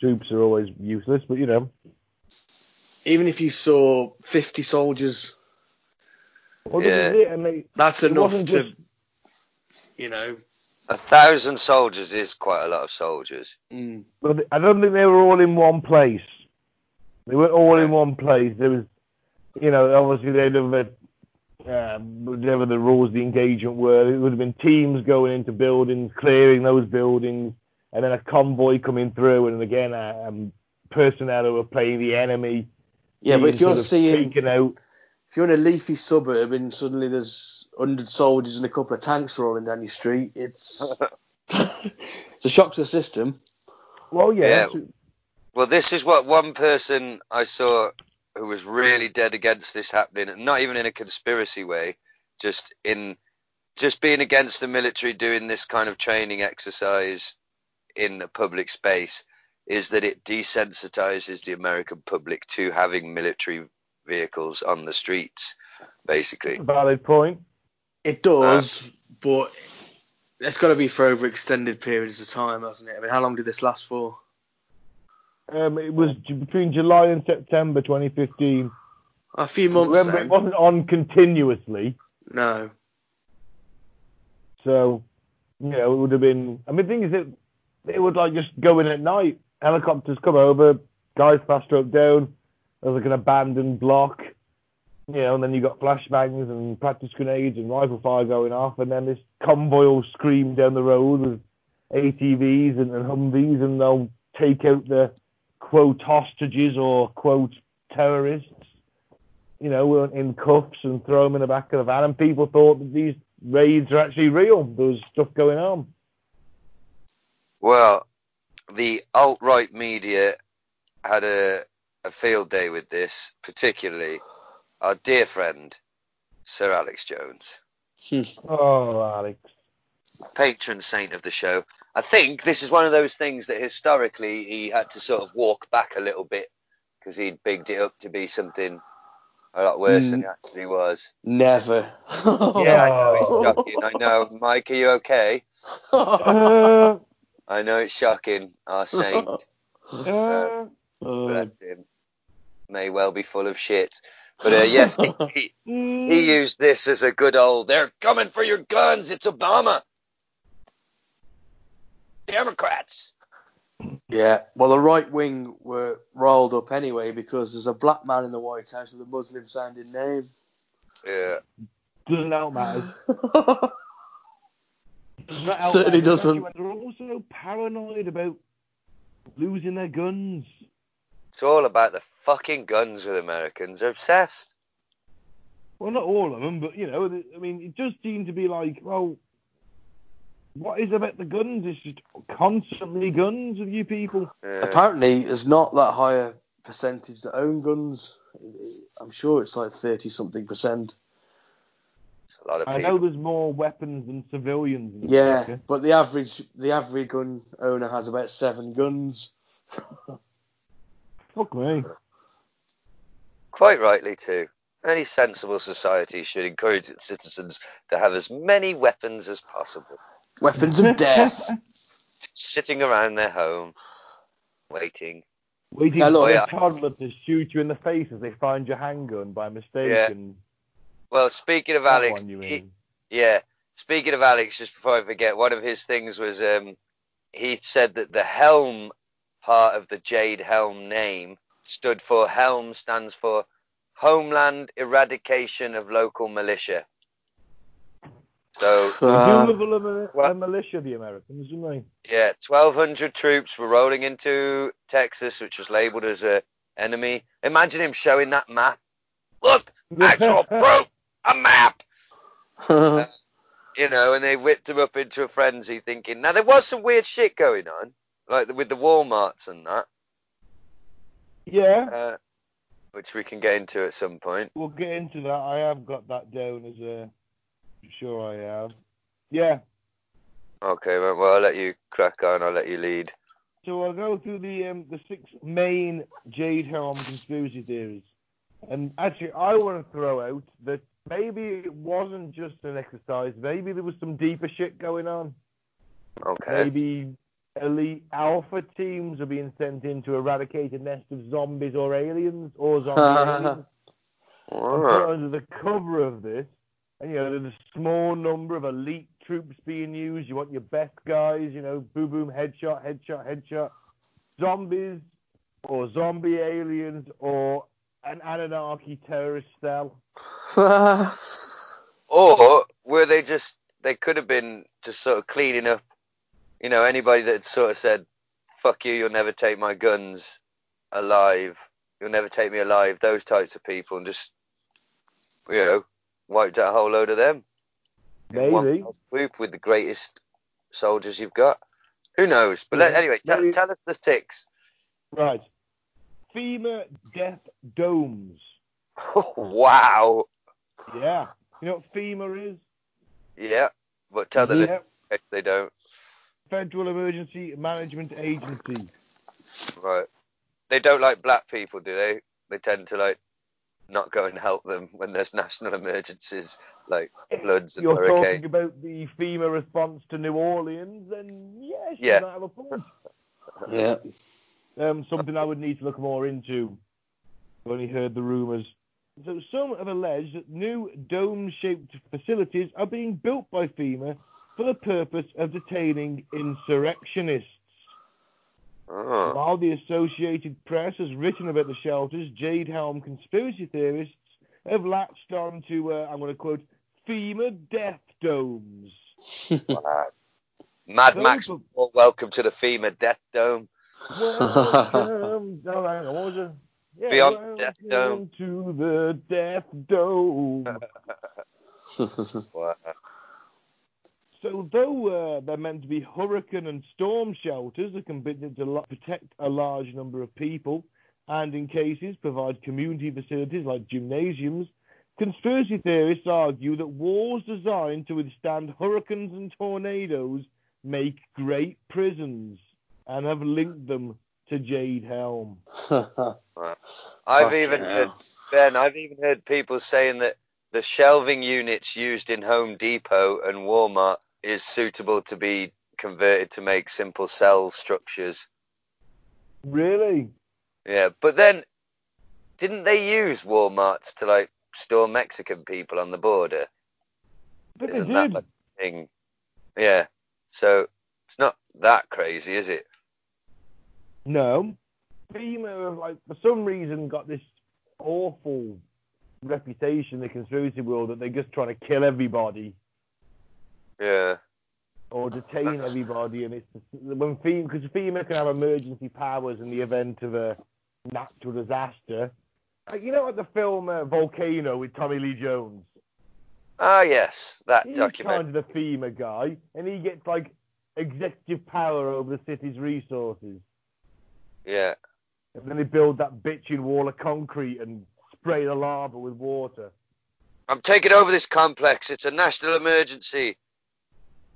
troops are always useless, but you know, Even if you saw 50 soldiers, well, Yeah. it, and they, that's enough to, just you know. A thousand soldiers is quite a lot of soldiers. Mm. But I don't think they were all in one place. They weren't all in one place. There was, you know, obviously they'd have had, uh, whatever the rules, of the engagement were. It would have been teams going into buildings, clearing those buildings, and then a convoy coming through, and again, uh, um, personnel who were playing the enemy. Yeah, but if you're seeing, taken out, if you're in a leafy suburb and suddenly there's 100 soldiers and a couple of tanks rolling down your street, it's, it's a shock to the system. well, yeah, Yeah. Well, this is what one person I saw who was really dead against this happening, and not even in a conspiracy way, just in just being against the military doing this kind of training exercise in a public space is that it desensitizes the American public to having military vehicles on the streets, basically. valid point. It does, uh, but it's got to be for over extended periods of time, hasn't it? I mean, how long did this last for? Um, it was between July and September 2015. A few months. Remember, then. it wasn't on continuously. No. So, you know, it would have been. I mean, the thing is that it would like just go in at night. Helicopters come over, guys fast rope down. There's like an abandoned block, you know, and then you got flashbangs and practice grenades and rifle fire going off, and then this convoy will scream down the road with ATVs and, and Humvees, and they'll take out the quote hostages or quote terrorists, you know, weren't in cuffs and throw them in the back of the van. And people thought that these raids are actually real. There was stuff going on. Well, the alt right media had a, a field day with this, particularly our dear friend, Sir Alex Jones, hmm. Oh, Alex. patron saint of the show. I think this is one of those things that historically he had to sort of walk back a little bit because he'd bigged it up to be something A lot worse than Mm. it actually was. Never. Yeah, I know it's shocking. I know. Mike, are you okay? Uh, I know it's shocking. Our saint, uh, bless may well be full of shit. But uh, yes, he, he, he used this as a good old, they're coming for your guns, it's Obama. Democrats. yeah. Well, the right wing were riled up anyway because there's a black man in the White House with a Muslim sounding name. Yeah. doesn't help matters. Does not help Certainly matters. doesn't. They're also paranoid about losing their guns. It's all about the fucking guns with Americans. They're obsessed. Well, not all of them, but you know, I mean, it does seem to be like, well, what is about the guns? It's just constantly guns of you people. Yeah. Apparently, there's not that high a percentage that own guns. I'm sure it's like 30 something percent. A lot of I people. know there's more weapons than civilians. In Yeah, America. but the average the average gun owner has about seven guns. Fuck me. Quite rightly, too. Any sensible society should encourage its citizens to have as many weapons as possible. Weapons of death. Sitting around their home, waiting. Waiting Now, look- for yeah. a toddler to shoot you in the face as they find your handgun by mistake Yeah. and Well, speaking of Alex, he- yeah. Speaking of Alex, just before I forget, one of his things was um, he said that the Helm part of the Jade Helm name stood for Helm stands for Homeland Eradication of Local Militia. So Uh, do love a, little- well- militia, the Americans, don't they? Yeah, 1,200 troops were rolling into Texas, which was labeled as a enemy. Imagine him showing that map. Look, actual proof, a map. You know, and they whipped him up into a frenzy, thinking. Now there was some weird shit going on, like with the WalMarts and that, yeah, uh, which we can get into at some point. we'll get into that. I have got that down as a. Sure, I have. Yeah. Okay, well, I'll let you crack on. I'll let you lead. So I'll go through the um, the six main Jade Helm conspiracy theories. And actually, I want to throw out that maybe it wasn't just an exercise. Maybe there was some deeper shit going on. Okay. Maybe elite alpha teams are being sent in to eradicate a nest of zombies or aliens or zombie aliens. And Ah, under the cover of this, and you know, there's a small number of elite troops being used. You want your best guys, you know, boom, boom, headshot, headshot, headshot. Zombies, or zombie aliens, or an Anunnaki terrorist cell. Or were they just? They could have been just sort of cleaning up. You know, anybody that sort of said, "Fuck you, you'll never take my guns alive. You'll never take me alive." Those types of people, and just you know, wiped out a whole load of them. Maybe. fell with the greatest soldiers you've got. Who knows? But let, anyway, tell, tell us the ticks. Right. FEMA death domes. wow. Yeah. You know what FEMA is? Yeah, but tell the Yeah. listeners they don't. Federal Emergency Management Agency. Right. They don't like black people, do they? They tend to like not go and help them when there's national emergencies like floods and You're talking about the FEMA response to New Orleans, then yes, Yeah. you might have a point. yeah. Um, something I would need to look more into. I've only heard the rumours. So some have alleged that new dome-shaped facilities are being built by FEMA for the purpose of detaining insurrectionists. Oh. While the Associated Press has written about the shelters, Jade Helm conspiracy theorists have latched on to, uh, I'm going to quote, FEMA death domes. Wow. Mad Those Max, are- well, welcome to the FEMA Death Dome. Welcome. hang on, what was it? Yeah, Beyond welcome the Death Dome. to the Death Dome. Wow. So, though uh, they're meant to be hurricane and storm shelters that can be to protect a large number of people, and in cases provide community facilities like gymnasiums, conspiracy theorists argue that walls designed to withstand hurricanes and tornadoes make great prisons, and have linked them to Jade Helm. I've Fucking even heard Ben. I've even heard people saying that the shelving units used in Home Depot and Walmart is suitable to be converted to make simple cell structures. Really? Yeah, but then didn't they use Walmarts to like store Mexican people on the border? But Isn't that like a thing? Yeah. So it's not that crazy, is it? No. FEMA have, like, for some reason, got this awful reputation in the conspiracy world that they're just trying to kill everybody Yeah. or detain everybody. And it's when FEMA, because FEMA can have emergency powers in the event of a natural disaster. Like, you know, like the film uh, Volcano with Tommy Lee Jones. Ah, yes, that He's document. kind of the FEMA guy, and he gets like executive power over the city's resources. Yeah. And then they build that bitching wall of concrete and spray the lava with water. I'm taking over this complex. It's a national emergency.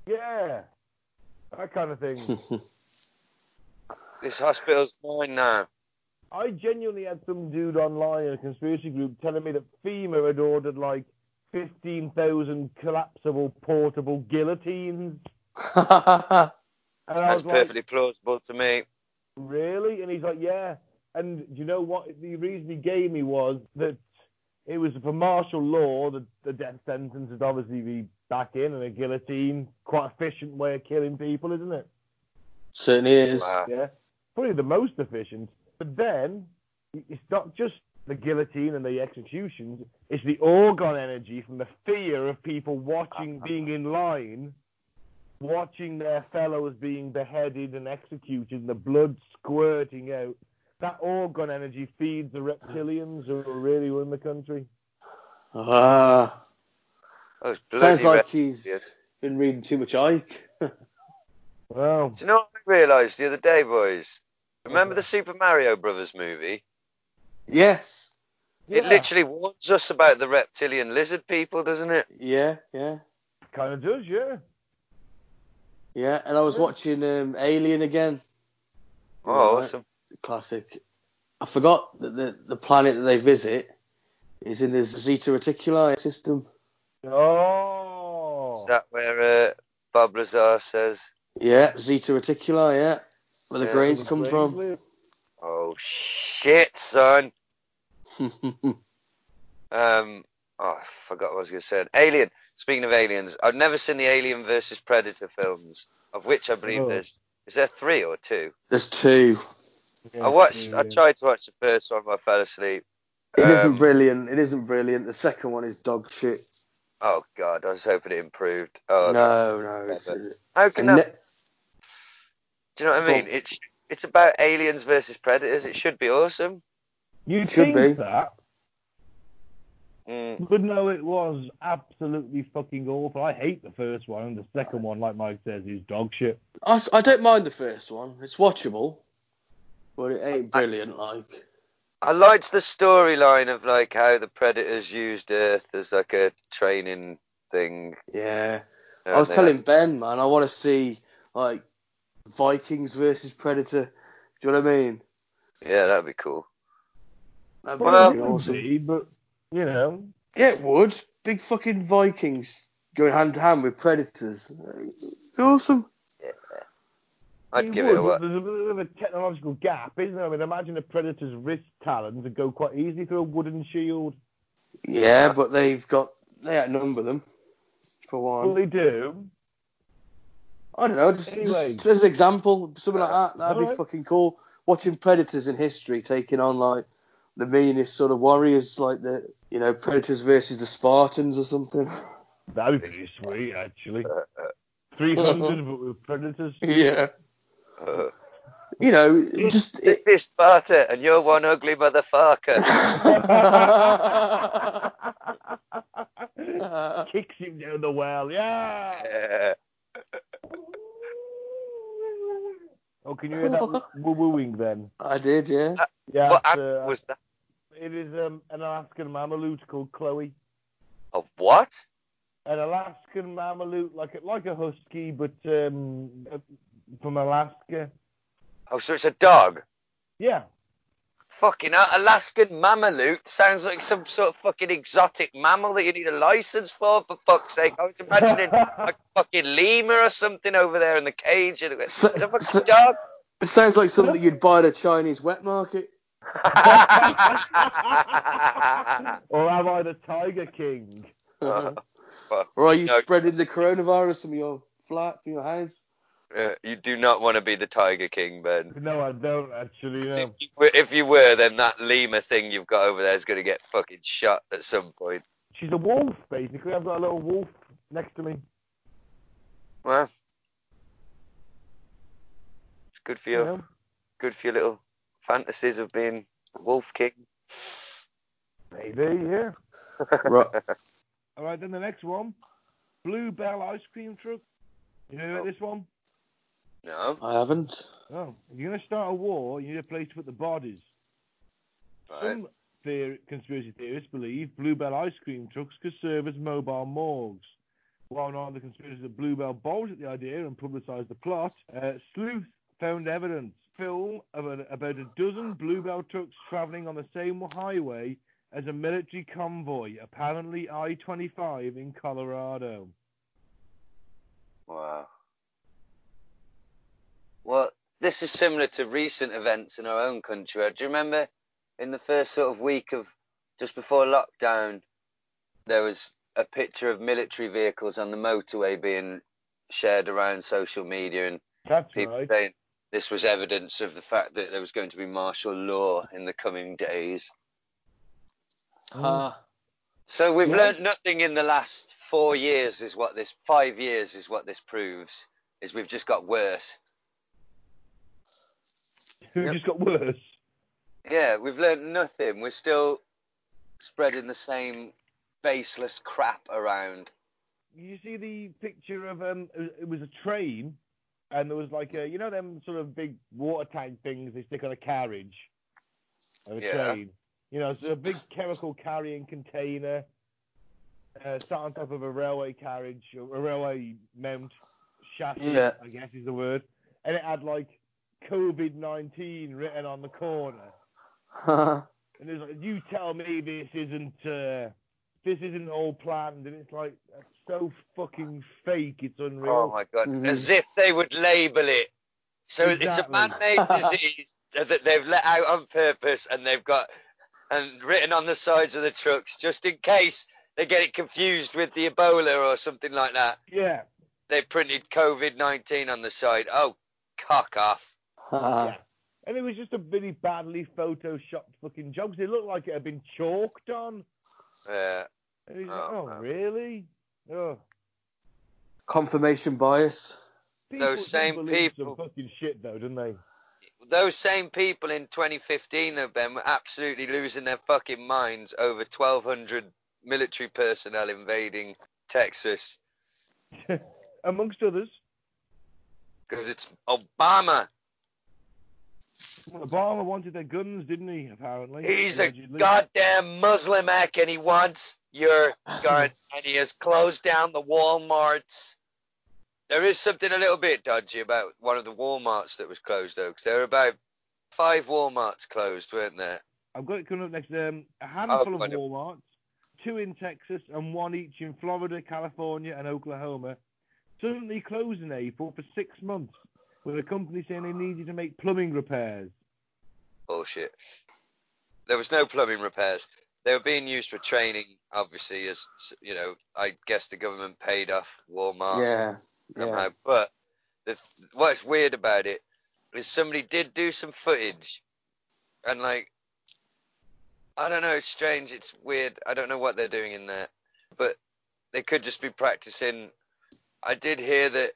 Yeah, that kind of thing. This hospital's mine now. I genuinely had some dude online in a conspiracy group telling me that FEMA had ordered like 15,000 collapsible portable guillotines. That's was like, perfectly plausible to me. really? And he's like, yeah. And do you know what? The reason he gave me was that it was for martial law, the, the death sentence would obviously be back in, and a guillotine, quite efficient way of killing people, isn't it? Certainly is. Yeah, probably the most efficient. But then it's not just the guillotine and the executions; it's the organ energy from the fear of people watching, being in line, watching their fellows being beheaded and executed, and the blood squirting out. That organ energy feeds the reptilians who are really run the country. Ah, Those sounds like red- he's yes. been reading too much Icke. Well, Do you know what I realised the other day, boys? Remember the Super Mario Brothers movie? yes. It yeah, literally warns us about the reptilian lizard people, doesn't it? Yeah, yeah, kind of does, yeah. yeah. And I was watching um, Alien again. Oh, Right. awesome. Classic. I forgot that the, the planet that they visit is in the Zeta Reticuli system. Oh, Is that where uh, Bob Lazar says, Yeah, Zeta Reticuli, yeah. Where the Yeah, grains the come brains from. live. oh shit, son? Um, oh, I forgot what I was going to say. Alien. Speaking of aliens, I've never seen the Alien versus Predator films, of which I believe Oh. there's. Is there three or two? There's two. Yeah, I watched. yeah, I tried to watch the first one, but I fell asleep. It Um, not brilliant. It isn't brilliant. The second one is dog shit. Oh god, I was hoping it improved. Oh, no, no. It's, clever. how can that? ne- Do you know what I mean? Well- It's it's about aliens versus predators. It should be awesome. You'd Should think be. that, Mm. but no, it was absolutely fucking awful. I hate the first one, and the second one, like Mike says, is dog shit. I, I don't mind the first one. It's watchable, but it ain't brilliant. Like, I liked the storyline of like how the predators used Earth as like a training thing. yeah. I was telling had- Ben, man, I want to see like Vikings versus Predator. Do you know what I mean? yeah, that'd be cool. That'd be Well- fucking awesome. be, but you know, Yeah, it would. Big fucking Vikings going hand to hand with Predators. Awesome. I'd you give would, it a what? There's a bit of a technological gap, isn't there? I mean, imagine a predator's wrist talons would go quite easily through a wooden shield. Yeah, but they've got they outnumber them for Well, one. they do. I don't know, just, Anyway. just as an example, something like that. That'd be Alright. fucking cool. Watching Predators in history taking on like the meanest sort of warriors, like the you know Predators versus the Spartans or something. That'd be pretty sweet, actually. 300, but with predators. yeah. Uh, You know, just it, this Sparta, and you're one ugly motherfucker. Kicks him down the well, yeah. Yeah. Oh, can you hear that woo wooing then? I did, yeah. Yeah, what it's, uh, was that? it is um, an Alaskan Mamelut called Chloe. A what? An Alaskan Mamelut, like a, like a husky, but um, uh, from Alaska. Oh, so it's a dog. Yeah, Fucking hell, Alaskan Mammaloot sounds like some sort of fucking exotic mammal that you need a license for, for fuck's sake. I was imagining a fucking lemur or something over there in the cage. And it's So- a fucking so- dog. It sounds like something you'd buy at a Chinese wet market. or am I the Tiger King? Uh, Fuck. or are you No. spreading the coronavirus from your flat, from your house? Uh, you do not want to be the Tiger King, Ben. No, I don't actually. If No. you were- If you were, then that lemur thing you've got over there is going to get fucking shot at some point. She's a wolf, basically. I've got a little wolf next to me. Well, it's good for You you. know? Good for your little fantasies of being Wolf King. Maybe, yeah. Right. All right, then the next one, Blue Bell ice cream truck. You know about this one? No, I haven't. Oh, if you're gonna start a war, you need a place to put the bodies. right. Some theor- conspiracy theorists believe Blue Bell ice cream trucks could serve as mobile morgues. While none of the conspirators at Blue Bell balked at the idea and publicised the plot, uh, sleuths found evidence. Film of a, about a dozen Blue Bell trucks travelling on the same highway as a military convoy, apparently I-25 in Colorado. Wow. Well, this is similar to recent events in our own country. Do you remember in the first sort of week of just before lockdown, there was a picture of military vehicles on the motorway being shared around social media and That's people right. saying this was evidence of the fact that there was going to be martial law in the coming days. Ah, So we've Yeah. learnt nothing in the last four years is what this five years is what this proves is we've just got worse. Who Yep. just got worse? Yeah, we've learnt nothing. We're still spreading the same baseless crap around. you see the picture of um it was a train and there was like a you know them sort of big water tank things they stick on a carriage of a Yeah. train you know so a big chemical carrying container uh, sat on top of a railway carriage a railway mount chassis Yeah. i guess is the word and it had like covid-19 written on the corner and it's like you tell me this isn't uh, this isn't all planned and it's like that's so fucking fake it's unreal Oh my god! Mhm. As if they would label it. So it's a man-made disease that they've let out on purpose, and they've got and written on the sides of the trucks just in case they get it confused with the Ebola or something like that. yeah They printed COVID-19 on the side. Oh, cock off! Uh-huh. yeah. And it was just a really badly photoshopped fucking job 'cause it looked like it had been chalked on. Yeah. and it's like, Oh, oh man. really? Oh. Confirmation bias. people Those same people- some fucking shit though don't they? Those same people in 2015 though, Ben, were absolutely losing their fucking minds over 1,200 military personnel invading Texas. Amongst others. Because it's Obama. Well, Obama wanted their guns didn't he apparently He's a goddamn Muslim ack and he wants your guns and he has closed down the Walmarts. There is something a little bit dodgy about one of the Walmarts that was closed though, because there were about five Walmarts closed, weren't there? I've got it coming up next. Um, a handful of I know. Walmarts, two in Texas and one each in Florida, California, and Oklahoma, suddenly closed in April for six months, with a company saying they needed to make plumbing repairs. Bullshit. There was no plumbing repairs. They were being used for training, obviously, as you know. I guess the government paid off Walmart. Yeah. somehow. Yeah. But the, what's weird about it is somebody did do some footage, and like, I don't know, it's strange, it's weird. I don't know what they're doing in there, but they could just be practicing. I did hear that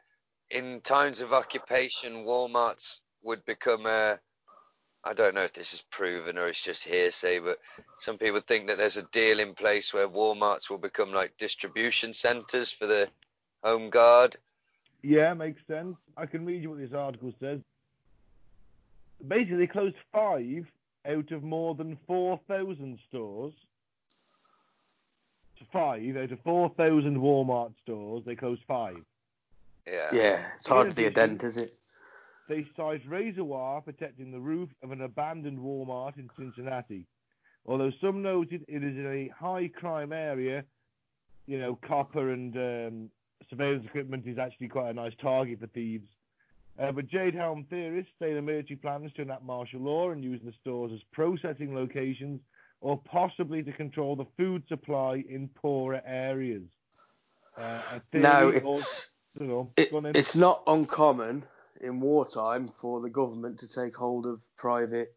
in times of occupation, WalMarts would become a. I don't know if this is proven or it's just hearsay, but some people think that there's a deal in place where Walmarts will become like distribution centers for the Home Guard. Yeah, makes sense. I can read you what this article says. Basically, they closed five out of more than 4,000 stores. Five out of 4,000 Walmart stores, they closed five. Yeah. Yeah. It's hardly a dent, is it? They sized razor wire protecting the roof of an abandoned Walmart in Cincinnati. Although some noted it is in a high crime area, you know, copper and um, surveillance equipment is actually quite a nice target for thieves. Uh, but Jade Helm theorists say the military plans to enact martial law and use the stores as processing locations or possibly to control the food supply in poorer areas. Uh, a theory Now, it's, On, it, it's not uncommon in wartime for the government to take hold of private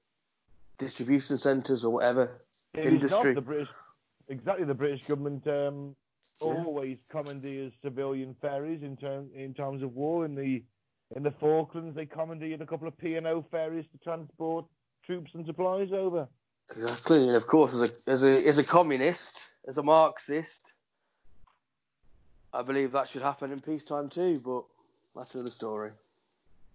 distribution centres or whatever. It is industry. not the British, exactly the British government um, Yeah. always commandeers civilian ferries in term, in times of war. In the in the Falklands, they commandeered a couple of P and O ferries to transport troops and supplies over. Exactly, and of course, as a as a as a communist, as a Marxist, I believe that should happen in peacetime too. But that's another story.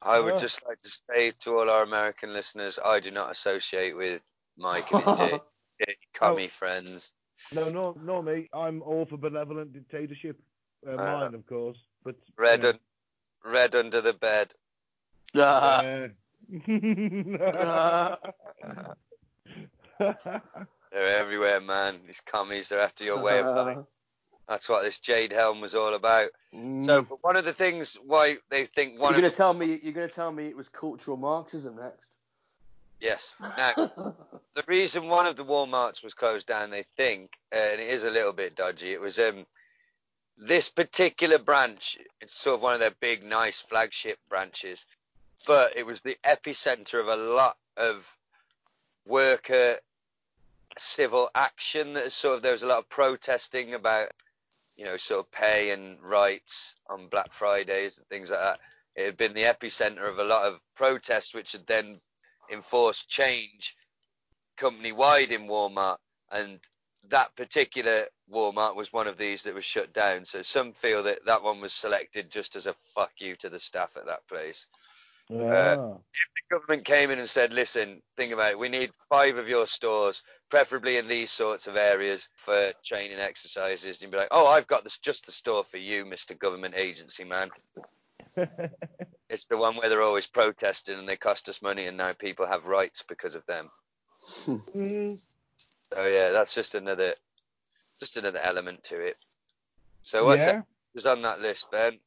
I would Yeah. just like to say to all our American listeners, I do not associate with Mike and his dirty, dirty commie friends. No, no, no, mate. I'm all for benevolent dictatorship. Uh, Uh, mine, of course, but Red, you un- red under the bed. Uh, They're everywhere, man. These commies, they're after your way of life. That's what this Jade Helm was all about. Mm. So, but one of the things why they think one you're gonna tell me you're gonna tell me it was cultural Marxism next. yes. Now, the reason one of the Walmarts was closed down, they think, uh, and it is a little bit dodgy. It was um this particular branch. It's sort of one of their big, nice flagship branches, but it was the epicenter of a lot of worker civil action. That sort of there was a lot of protesting about, you know, sort of pay and rights on Black Fridays and things like that. It had been the epicenter of a lot of protests, which had then enforced change company wide in Walmart, and that particular Walmart was one of these that was shut down. So some feel that that one was selected just as a fuck you to the staff at that place. Uh, if The government came in and said, "Listen, think about it. We need five of your stores, preferably in these sorts of areas for training exercises." And you'd be like, "Oh, I've got this just the store for you, Mister Government Agency man. It's the one where they're always protesting and they cost us money, and now people have rights because of them." Mm, So yeah, that's just another, just another element to it. So what's yeah. was on that list, Ben?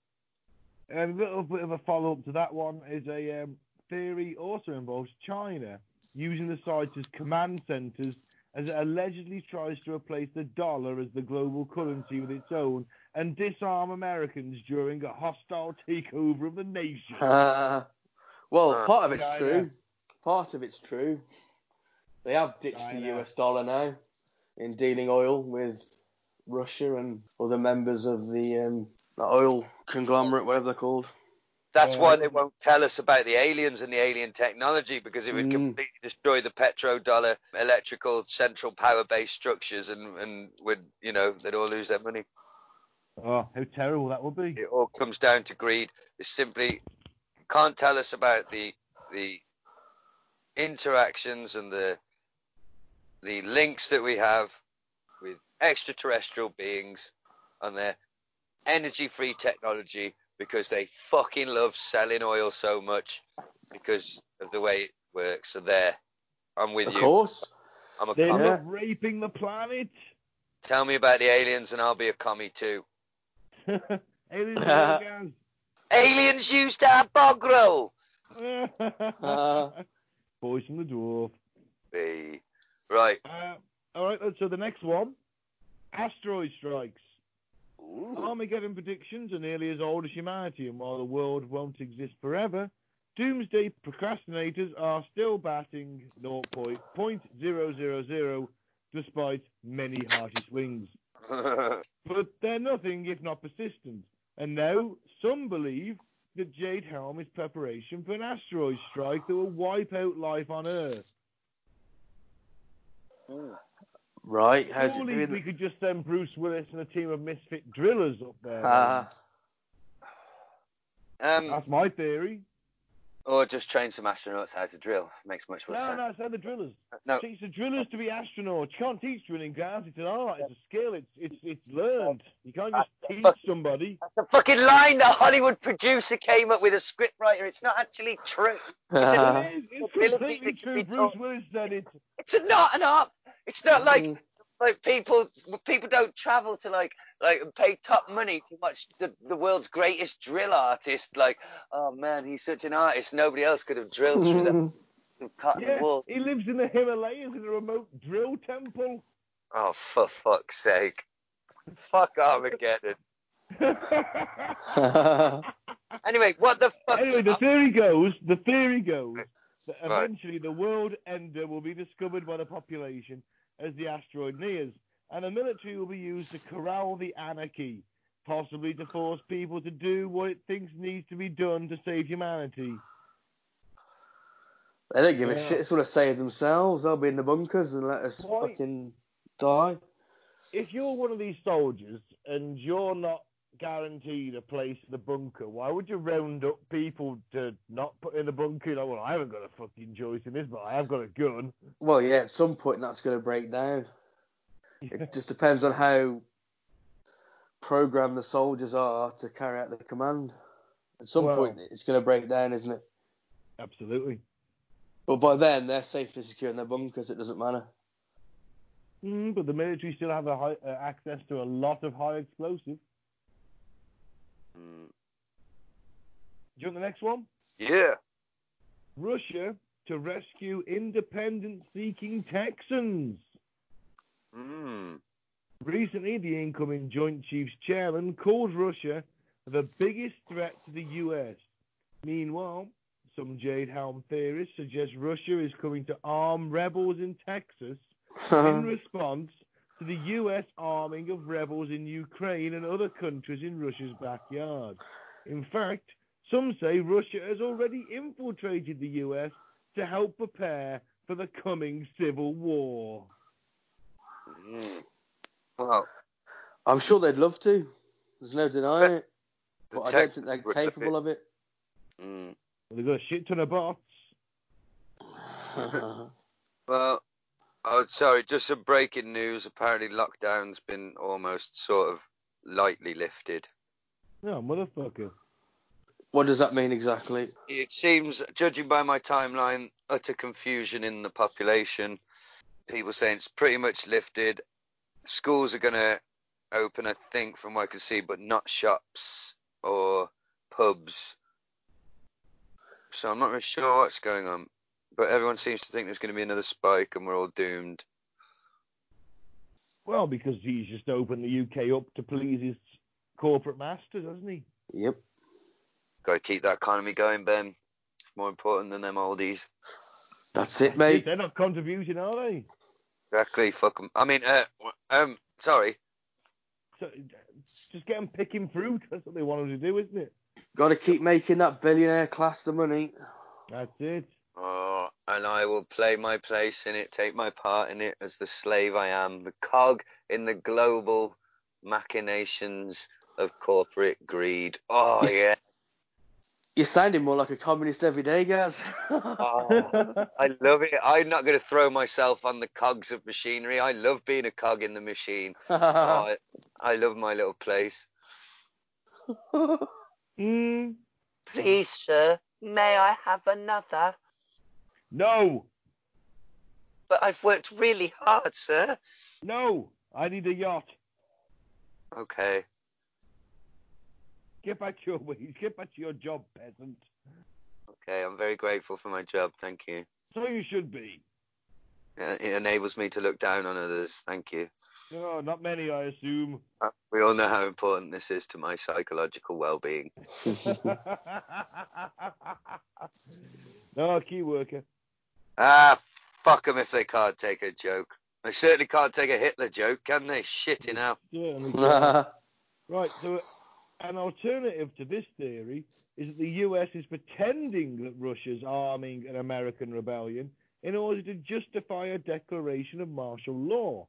A little bit of a follow up to that one is a um, theory also involves China using the sites as command centers as it allegedly tries to replace the dollar as the global currency with its own and disarm Americans during a hostile takeover of the nation. Uh, well, Uh, part of it's China. true. Part of it's true. They have ditched China. the US dollar now in dealing oil with Russia and other members of the um, the oil conglomerate, whatever they're called. That's Yeah. why they won't tell us about the aliens and the alien technology because it would Mm. completely destroy the petrodollar electrical central power based structures and, and would you know they'd all lose their money. Oh, how terrible that would be. It all comes down to greed. They simply can't tell us about the the interactions and the the links that we have with extraterrestrial beings and their energy free technology because they fucking love selling oil so much because of the way it works. So there. I'm with Of you. Of course. I'm a They commie. Love raping the planet. Tell me about the aliens and I'll be a commie too. Aliens are organs. Aliens used to have bog roll. Uh. Boys from the dwarf. Hey. Right. Uh, all right, so the next one, asteroid strikes. Armageddon predictions are nearly as old as humanity, and while the world won't exist forever, doomsday procrastinators are still batting 0.0000 despite many hearty swings. But they're nothing if not persistent. And now some believe that Jade Helm is preparation for an asteroid strike that will wipe out life on Earth. Hmm. Right. Surely we could just send Bruce Willis and a team of misfit drillers up there. Ah. um, That's my theory. Or just train some astronauts how to drill. Makes much more No, sense. no, no, it's not the drillers. No. Teach the drillers to be astronauts. You can't teach drilling guys. It's an art. It's a skill. It's it's it's learned. You can't just teach somebody. That's a fucking line the Hollywood producer came up with a scriptwriter. It's not actually true. It is. It's completely true. Bruce. Willis said it. It's not an art. It's not like Mm. Like people people don't travel to like like pay top money to watch the, the world's greatest drill artist. Like, oh man, he's such an artist. Nobody else could have drilled through that cotton Yeah, wool. he lives in the Himalayas in a remote drill temple. Oh, for fuck's sake! Fuck Armageddon. Anyway, what the fuck? anyway, the theory goes, the theory goes that Right. eventually the world ender will be discovered by the population as the asteroid nears, and the military will be used to corral the anarchy, possibly to force people to do what it thinks needs to be done to save humanity. They don't give a shit. It's all to save themselves. They'll be in the bunkers and let us Why? fucking die. If you're one of these soldiers and you're not guaranteed a place in the bunker, why would you round up people to not put in the bunker? Like, well, I haven't got a fucking choice in this, but I have got a gun. Well, yeah, at some point that's going to break down. It just depends on how programmed the soldiers are to carry out the command. At some Well- point it's going to break down, isn't it? Absolutely. But by then they're safely secure in their bunkers. It doesn't matter. Mm, but the military still have a high, uh, access to a lot of high explosive. Mm, Do you want the next one? Yeah. Russia to rescue independence-seeking Texans. Mm. Recently, the incoming Joint Chiefs Chairman called Russia the biggest threat to the US. Meanwhile, some Jade Helm theorists suggest Russia is coming to arm rebels in Texas in response to the US arming of rebels in Ukraine and other countries in Russia's backyard. In fact, some say Russia has already infiltrated the US to help prepare for the coming civil war. Mm. Well, I'm sure they'd love to. There's no denying it. But I don't think they're capable of it. Mm. They've got a shit ton of bots. Well, oh, sorry, just some breaking news. Apparently, lockdown's been almost sort of lightly lifted. No, motherfucker. what does that mean exactly? It seems, judging by my timeline, utter confusion in the population. People saying it's pretty much lifted. Schools are going to open, I think, from what I can see, but not shops or pubs. So I'm not really sure what's going on. But everyone seems to think there's going to be another spike and we're all doomed. Well, because he's just opened the UK up to please his corporate masters, hasn't he? Yep. Got to keep that economy going, Ben. It's more important than them oldies. That's it, mate. They're not contributing, are they? Exactly. Fuck 'em. I mean, uh, um, sorry. So, just get them picking fruit. That's what they want them to do, isn't it? Got to keep making that billionaire class the money. That's it. Oh, and I will play my place in it, take my part in it as the slave I am, the cog in the global machinations of corporate greed. Oh Yes. yeah. You're sounding more like a communist every day, Gaz. Oh, I love it. I'm not going to throw myself on the cogs of machinery. I love being a cog in the machine. Oh, I, I love my little place. mm, Please, sir, may I have another? No, But I've worked really hard, sir. no. I need a yacht. Okay. Get back to your ways. Get back to your job, peasant. Okay, I'm very grateful for my job. Thank you. So you should be. Uh, It enables me to look down on others. Thank you. No, not many, I assume. Uh, We all know how important this is to my psychological well-being. no, key worker. Ah, fuck them if they can't take a joke. They certainly can't take a Hitler joke, can they? Shitting out. Can. Right, so an alternative to this theory is that the US is pretending that Russia's arming an American rebellion in order to justify a declaration of martial law.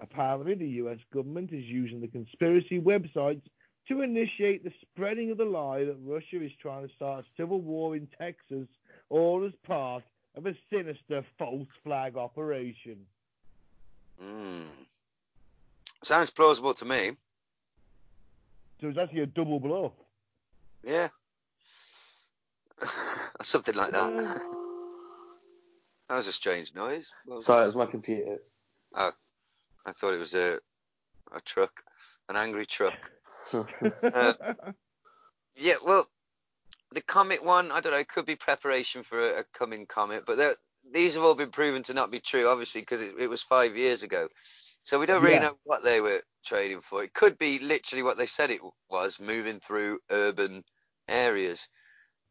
Apparently, the US government is using the conspiracy websites to initiate the spreading of the lie that Russia is trying to start a civil war in Texas, all as part of a sinister false flag operation. Hmm. Sounds plausible to me. So it's actually a double blow. Yeah. Something like that. That was a strange noise. What Sorry, it was my computer. Oh, I thought it was a a truck, an angry truck. Yeah, well, the comet one, I don't know, it could be preparation for a, a coming comet, but these have all been proven to not be true, obviously, because it, it was five years ago. So we don't really Yeah. know what they were trading for. It could be literally what they said it was, moving through urban areas.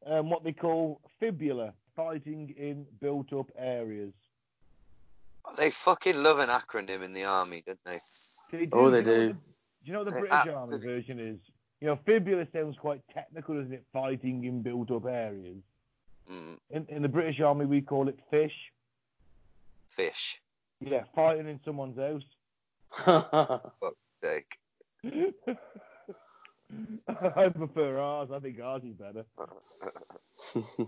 um, what they call FIBUA, fighting in built-up areas. They fucking love an acronym in the army, don't they? They Oh, they you know what do. do you know what the They British Army version is? You know, FIBUA sounds quite technical, doesn't it? Fighting in built-up areas. Mm, In, in the British Army, we call it fish. fish. Yeah, fighting in someone's house. Like, I prefer ours. I think ours is better.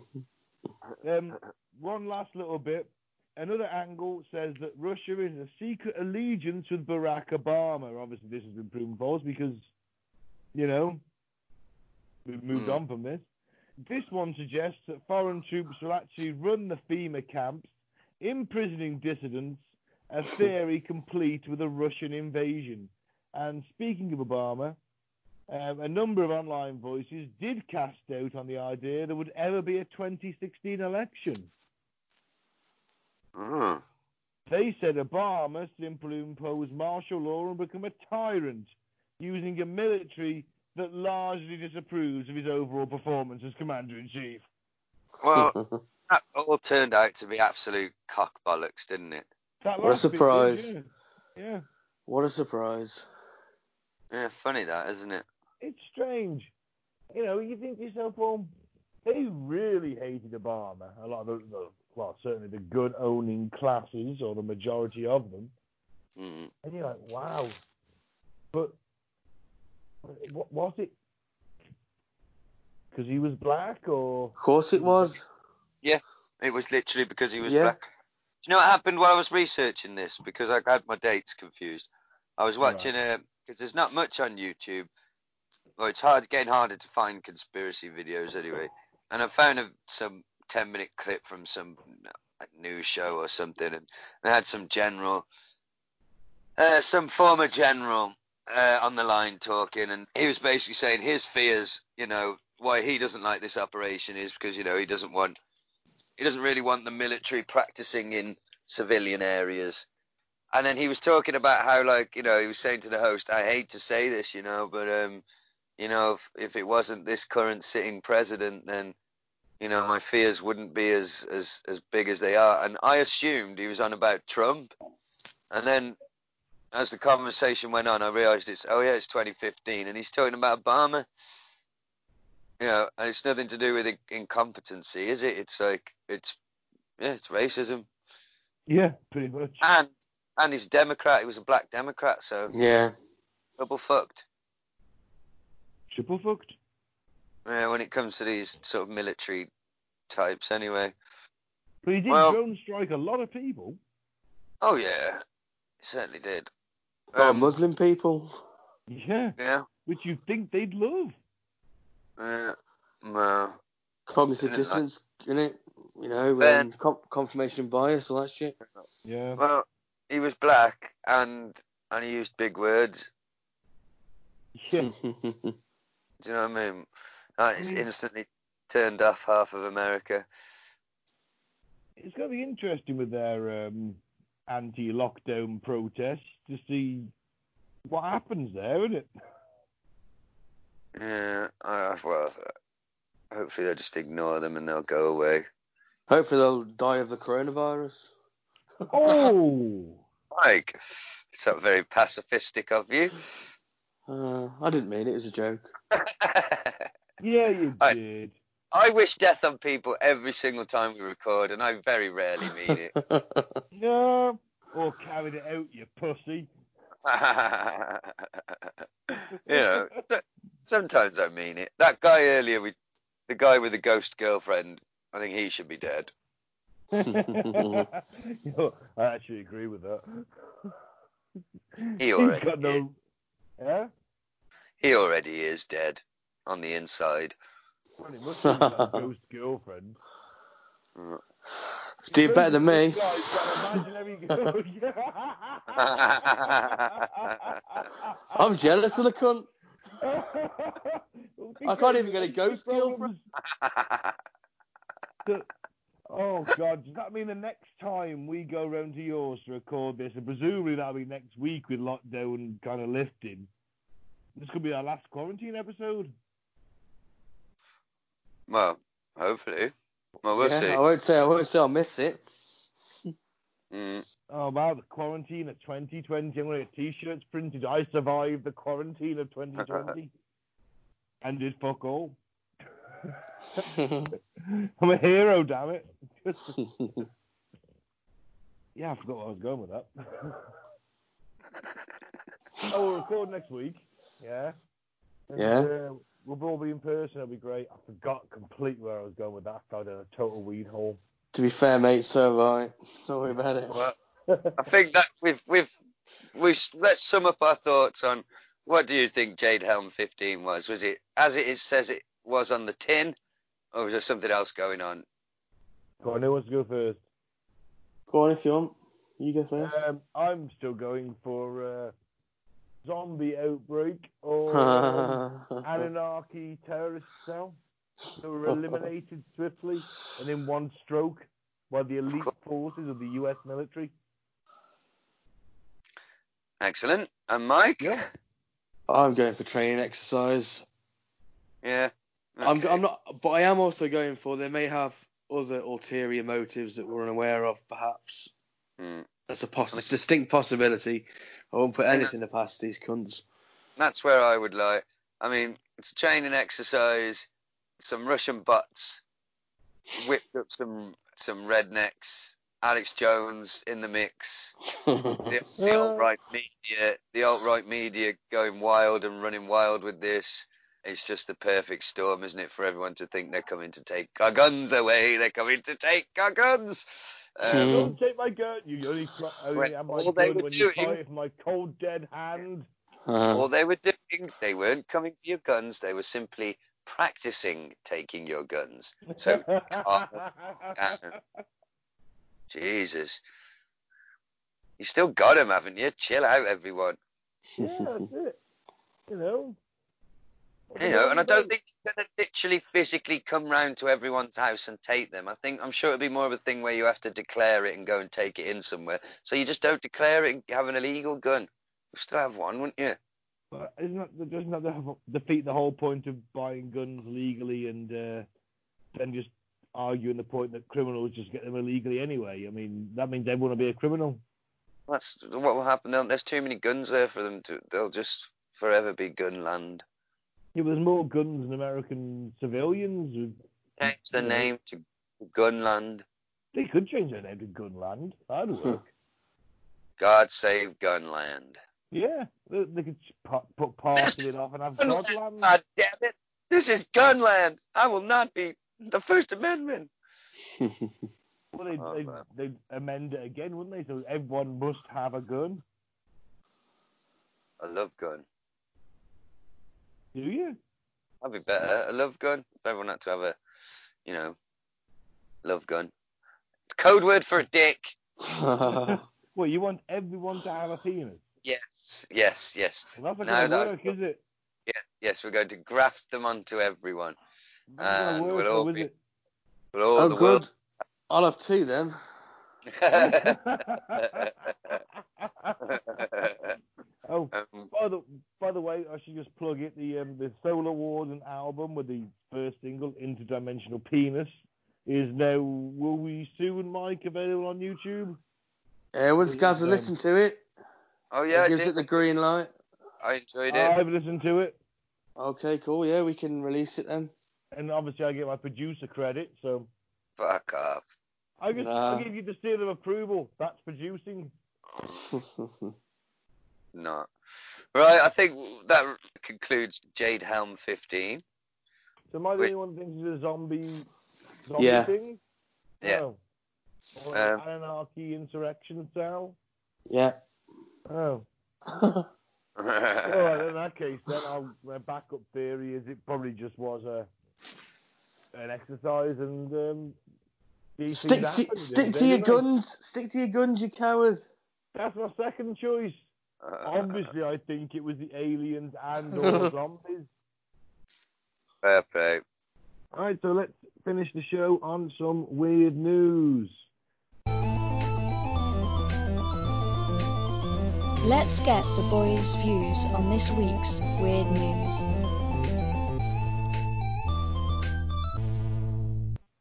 Um, one last little bit. Another angle says that Russia is a secret allegiance with Barack Obama. Obviously, this has been proven false because, you know, we've moved Hmm. on from this. This one suggests that foreign troops will actually run the FEMA camps, imprisoning dissidents, a theory complete with a Russian invasion. And speaking of Obama, um, a number of online voices did cast doubt on the idea there would ever be a 2016 election. mm, They said Obama simply impose martial law and become a tyrant, using a military that largely disapproves of his overall performance as commander in chief. well, that all turned out to be absolute cock bollocks, didn't it? That What a last bit did, surprise. yeah. yeah, what a surprise. Yeah, funny that, isn't it? it's strange. You know, you think to yourself, well, they really hated Obama. A lot of the, the well, certainly the good owning classes or the majority of them. Mm. And you're like, wow. But what was it? Because he was black, or Of course it was. Yeah, it was literally because he was Yeah. black. Do you know what happened while I was researching this? Because I had my dates confused. I was watching a because there's not much on YouTube. Well, it's hard getting harder to find conspiracy videos anyway. And I found a, some 10 minute clip from some news show or something, and they had some general, uh, some former general uh, on the line talking, and he was basically saying his fears, you know, why he doesn't like this operation is because you know he doesn't want he doesn't really want the military practicing in civilian areas. And then he was talking about how, like, you know, he was saying to the host, I hate to say this, you know, but, um, you know, if, if it wasn't this current sitting president, then, you know, my fears wouldn't be as, as, as big as they are. And I assumed he was on about Trump. And then as the conversation went on, I realized it's, oh, yeah, it's 2015. And he's talking about Obama. You know, and it's nothing to do with in- incompetency, is it? It's like, it's, yeah, it's racism. yeah, pretty much. And, and he's a Democrat. He was a black Democrat, so Yeah. double fucked. Triple fucked. Yeah, when it comes to these sort of military types, anyway. But he did Well- drone strike a lot of people. Oh yeah, he certainly did. Oh, Um, Muslim people. Yeah, yeah, which you'd think they'd love. Yeah. uh, no. Cognitive Didn't like- dissonance, in it. You know, Ben. um, com- confirmation bias, all that shit. Yeah. Well, he was black and and he used big words. Yeah. Do you know what I mean? That is mean- instantly turned off half of America. It's going to be interesting with their um, anti-lockdown protests to see what happens there, isn't it? Yeah, uh, well, hopefully they'll just ignore them and they'll go away. Hopefully they'll die of the coronavirus. Oh, Mike, it's not very pacifistic of you. Uh, I didn't mean it. It was a joke. yeah, you I- did. I wish death on people every single time we record, and I very rarely mean it. No, or carried it out, you pussy. you know, sometimes I mean it. That guy earlier, we, the guy with the ghost girlfriend, I think he should be dead. You know, I actually agree with that. He He's already got is. no. Yeah. He already is dead on the inside. Well, he must have ghost girlfriend. Do better than me. Guys, got imaginary ghost. I'm jealous of the cunt. I can't even get a ghost. So- oh God, does that mean the next time we go round to yours to record this, and presumably that'll be next week with lockdown kind of lifting, this could be our last quarantine episode? Well, hopefully. Well, we'll Yeah, see. I won't say I won't say I'll miss it. Mm. Oh wow, the quarantine of 2020. I'm gonna get t-shirts printed. I survived the quarantine of 2020, and did fuck all. I'm a hero, damn it. Yeah, I forgot where I was going with that. oh, we'll record next week. Yeah. And, Yeah. Uh, we'll all be in person. It'll be great. I forgot completely where I was going with that. I fell down a total weed hole. to be fair, mate, so have I. Don't worry about it. Well, I think that we've we've we let's sum up our thoughts on what do you think Jade Helm 15 was? Was it as it is, says it was on the tin, or was there something else going on? Go on, who wants to go first? Go on if you want. You go first. Um, I'm still going for uh, zombie outbreak or Anunnaki terrorist cell. They were eliminated swiftly and in one stroke by the elite forces of the U.S. military. Excellent. And Mike? Yeah. I'm going for training exercise. Yeah. I'm, I'm not, but I am also going for. They may have other ulterior motives that we're unaware of, perhaps. Hmm. That's a poss- distinct possibility. I won't put anything past these cunts. That's where I would like. I mean, it's a training exercise. Some Russian butts whipped up some some rednecks. Alex Jones in the mix. The, the alt right media, the alt right media going wild and running wild with this. It's just the perfect storm, isn't it, for everyone to think they're coming to take our guns away? They're coming to take our guns. Um. Don't take my gun. You only, fl- only When have my all they were when you doing- tie it my cold dead hand. Uh, all they were doing, they weren't coming for your guns. They were simply practicing taking your guns. So Jesus. You still got him, haven't you? Chill out, everyone. yeah, that's it. You know. You know, and I don't think you're going to literally physically come round to everyone's house and take them. I think I'm sure it'd be more of a thing where you have to declare it and go and take it in somewhere. So you just don't declare it and have an illegal gun. You still have one, wouldn't you? But isn't that doesn't that defeat the whole point of buying guns legally and uh, then just arguing the point that criminals just get them illegally anyway? I mean, that means they want to be a criminal. That's what will happen. There's too many guns there for them to. They'll just forever be gun Yeah, there's more guns than American civilians. Change the name to Gunland. They could change their name to Gunland. That'd hmm. work. God save Gunland. yeah, they, they could put part of it off and have Godland. God damn it! This is Gunland. I will not be the First Amendment. Well, they'd, Oh, they'd, they'd amend it again, wouldn't they? So everyone must have a gun. I love gun. Do you? That'd be better. A love gun. Everyone had to have a, you know, love gun. Code word for a dick. Well, you want everyone to have a penis. Yes, yes, yes. Well, that's No, not going to work, is it? Yeah, yes, we're going to graft them onto everyone. That's And work, we'll all be- is But all oh, the good. I'll have two then. it? oh, um, by the by the way, I should just plug it. The um, the Solar Warden album with the first single, Interdimensional Penis, is now will we soon, Mike, available on YouTube? Uh, once It Gaz is, has um, listened to it, oh yeah, I, gives did. it the green light. I enjoyed it. I've listened to it, Okay, cool. Yeah, we can release it then. and obviously I get my producer credit, so Fuck off. I just Nah. I give you the seal of approval. That's producing. Not. Right, I think that concludes Jade Helm 15. So am I the only one that thinks it's a zombie, zombie Yeah. thing? Yeah. Oh. Or Um, anarchy insurrection cell? Yeah. Oh. All right, in that case, then I'll, my backup theory is it probably just was a an exercise and um, these stick things to, happen, stick don't to your they? guns. Stick to your guns, you coward. That's my second choice. Obviously, I think it was the aliens and or zombies. Fair play. All right, so let's finish the show on some weird news. Let's get the boys' views on this week's weird news.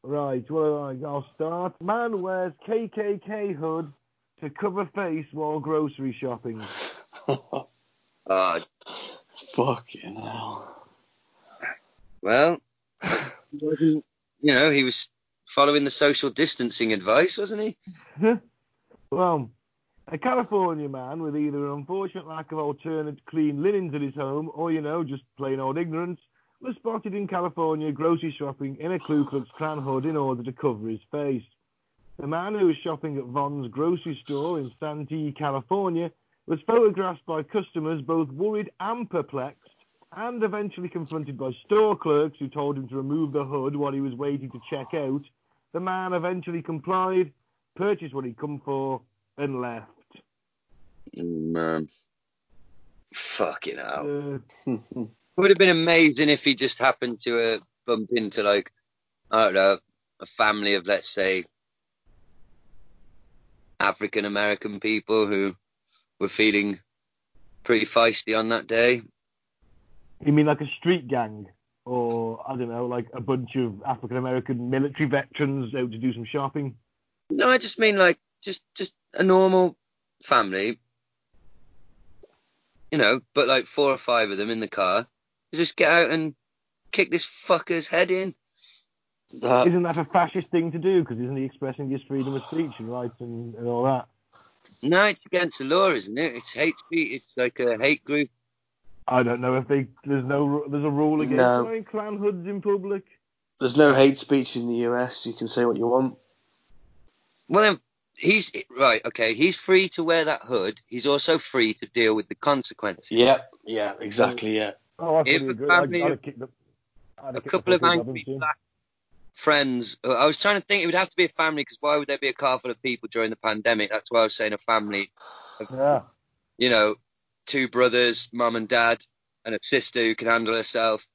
Right, well, I- I'll start. Man wears KKK hood to cover face while grocery shopping. Uh, Fucking hell. well, you know, he was following the social distancing advice, wasn't he? Well, a California man with either an unfortunate lack of alternate clean linens at his home or, you know, just plain old ignorance, was spotted in California grocery shopping in a Ku Klux Klan hood in order to cover his face. The man who was shopping at Vons grocery store in Santee, California, was photographed by customers both worried and perplexed, and eventually confronted by store clerks who told him to remove the hood while he was waiting to check out. The man eventually complied, purchased what he'd come for, and left. Um, fucking hell. Uh, Would have been amazing if he just happened to uh, bump into, like, I don't know, a family of, let's say, African American people who were feeling pretty feisty on that day. you mean like a street gang? Or, I don't know, like a bunch of African American military veterans out to do some shopping? No, I just mean like just just a normal family, you know, but like four or five of them in the car. Just get out and kick this fucker's head in. Isn't that a fascist thing to do? Because isn't he expressing his freedom of speech and rights and, and all that? No, it's against the law, isn't it? It's hate speech. It's like a hate group. I don't know if they there's no there's a rule against No. wearing Klan hoods in public. there's no hate speech in the US. You can say what you want. Well, he's right. Okay, he's free to wear that hood. He's also free to deal with the consequences. Yep. Yeah. Exactly. Yeah. Oh, I If fully a agree. I'd, I'd of- have the, I'd a couple of fuckers angry black friends. uh, I was trying to think it would have to be a family because why would there be a car full of people during the pandemic? That's why I was saying a family. Yeah. You know, two brothers, mum and dad, and a sister who can handle herself,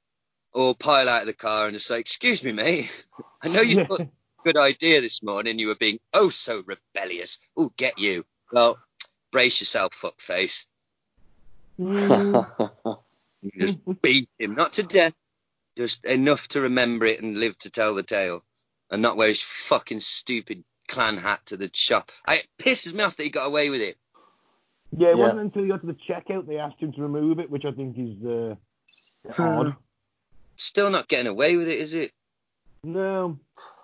all pile out of the car and just say, "Excuse me, mate. I know you thought a good idea this morning. You were being oh so rebellious. Oh, get you. Well, brace yourself, fuckface. Mm, You just beat him, not to death, just enough to remember it and live to tell the tale, and not wear his fucking stupid Klan hat to the shop. I, it pisses me off that he got away with it. yeah, it Yeah. wasn't until he got to the checkout they asked him to remove it, which I think is uh, odd. Still not getting away with it, is it? No,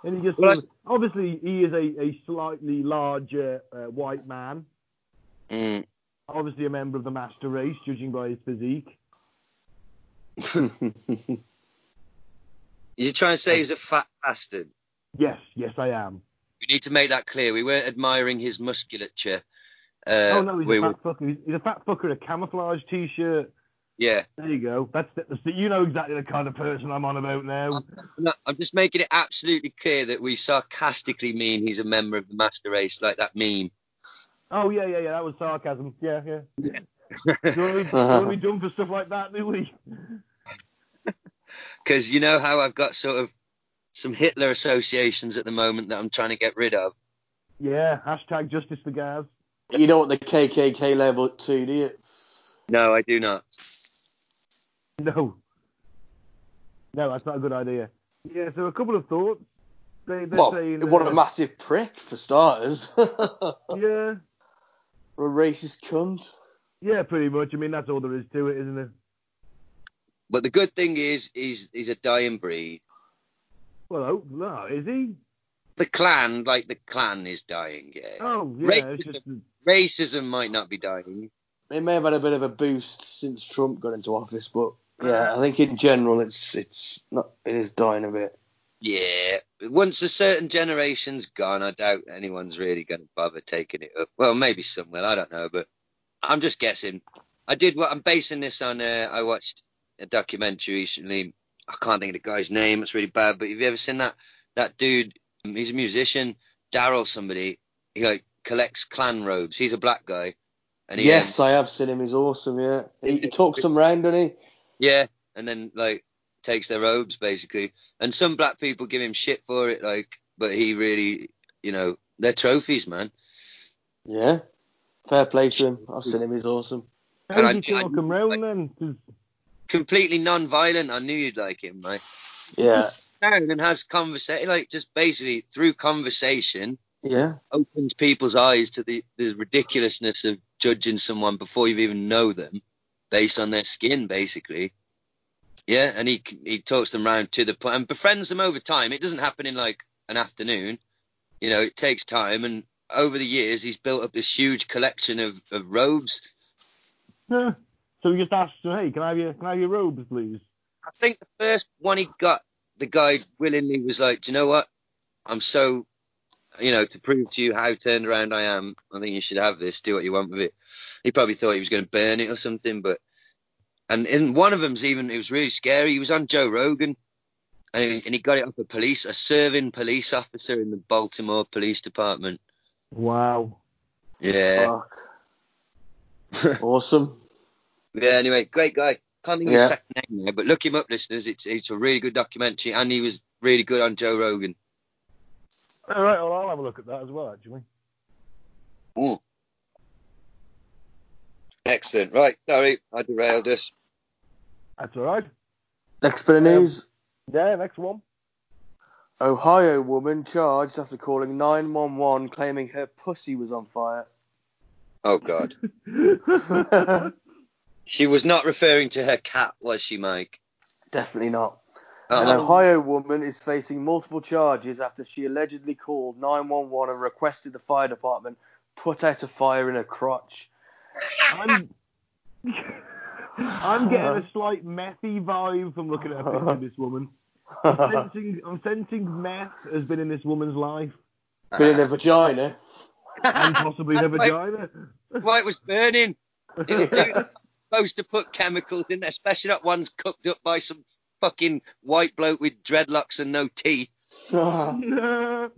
and he just Well, obviously he is a, a slightly larger uh, white man, Mm. obviously a member of the master race, judging by his physique. You're trying to say he's a fat bastard. Yes, yes, I am. We need to make that clear. We weren't admiring his musculature. Uh, oh no, he's we a were, fat fucker. He's, a fat fucker in a camouflage t-shirt. yeah. There you go. That's you know exactly the kind of person I'm on about now. No, I'm just making it absolutely clear that we sarcastically mean he's a member of the master race, like that meme. Oh yeah, yeah, yeah. That was sarcasm. Yeah, yeah. yeah. Do you want to be, do be done for stuff like that, do we? Because you know how I've got sort of some Hitler associations at the moment that I'm trying to get rid of. Yeah. Hashtag justice for Gaz. you know what the KKK label too, do you? No, I do not. No. No, that's not a good idea. Yeah. So a couple of thoughts. They, they're Well, saying. what uh, a massive prick for starters. Yeah. a racist cunt. Yeah, pretty much. I mean, that's all there is to it, isn't it? But the good thing is, he's he's a dying breed. Well, oh, no, is he? The Klan, like the Klan, is dying. Yeah. Oh, yeah. Racism. It's just, Racism might not be dying. it may have had a bit of a boost since Trump got into office, but yeah, I think in general it's it's not it is dying a bit. Yeah, once a certain generation's gone, I doubt anyone's really going to bother taking it up. Well, maybe some will, I don't know, but I'm just guessing. I did what I'm basing this on. Uh, I watched a documentary recently. I can't think of the guy's name. It's really bad. But have you ever seen that that dude? He's a musician, Daryl somebody. He like collects Klan robes. He's a black guy. And he, um, yes, I have seen him. He's awesome. Yeah, he, he talks them round, doesn't he? Yeah, and then like takes their robes basically. And some black people give him shit for it, like, but he really, you know, they're trophies, man. Yeah, fair play to him. I've seen him. He's awesome. How And did I- you I- talk him round then? Completely non-violent. I knew you'd like him, right? Yeah, Down and has conversation, like just basically through conversation, yeah, opens people's eyes to the, the ridiculousness of judging someone before you even know them, based on their skin, basically. Yeah, and he he talks them round to the point and befriends them over time. It doesn't happen in like an afternoon. You know, it takes time, and over the years, he's built up this huge collection of, of robes. Huh. So we just asked hey, can I have your, can I have your robes, please? I think the first one he got, the guy willingly was like, Do you know what? I'm so, you know, to prove to you how turned around I am, I think you should have this. Do what you want with it. He probably thought he was going to burn it or something, but. And in one of them's even, it was really scary. He was on Joe Rogan, and he, and he got it off a police, a serving police officer in the Baltimore Police Department. Wow. Yeah, Fuck. awesome. Yeah. Anyway, great guy. Can't think of Yeah. his second name there, but look him up, listeners. It's it's a really good documentary, and he was really good on Joe Rogan. All right, well, I'll have a look at that as well, actually. Ooh. Excellent. Right, sorry, I derailed us. That's all right. Next bit of um, news. Yeah, next one. Ohio woman charged after calling 911 claiming her pussy was on fire. Oh God, she was not referring to her cat, was she, Mike? Definitely not. Oh. An Oh, Ohio woman is facing multiple charges after she allegedly called 911 and requested the fire department put out a fire in her crotch. I'm, I'm getting a slight methy vibe from looking at a picture of this woman. I'm sensing, I'm sensing meth has been in this woman's life Been in her vagina. and possibly her vagina. Why it was burning. It's dude supposed to put chemicals in there, especially that one's cooked up by some fucking white bloke with dreadlocks and no teeth.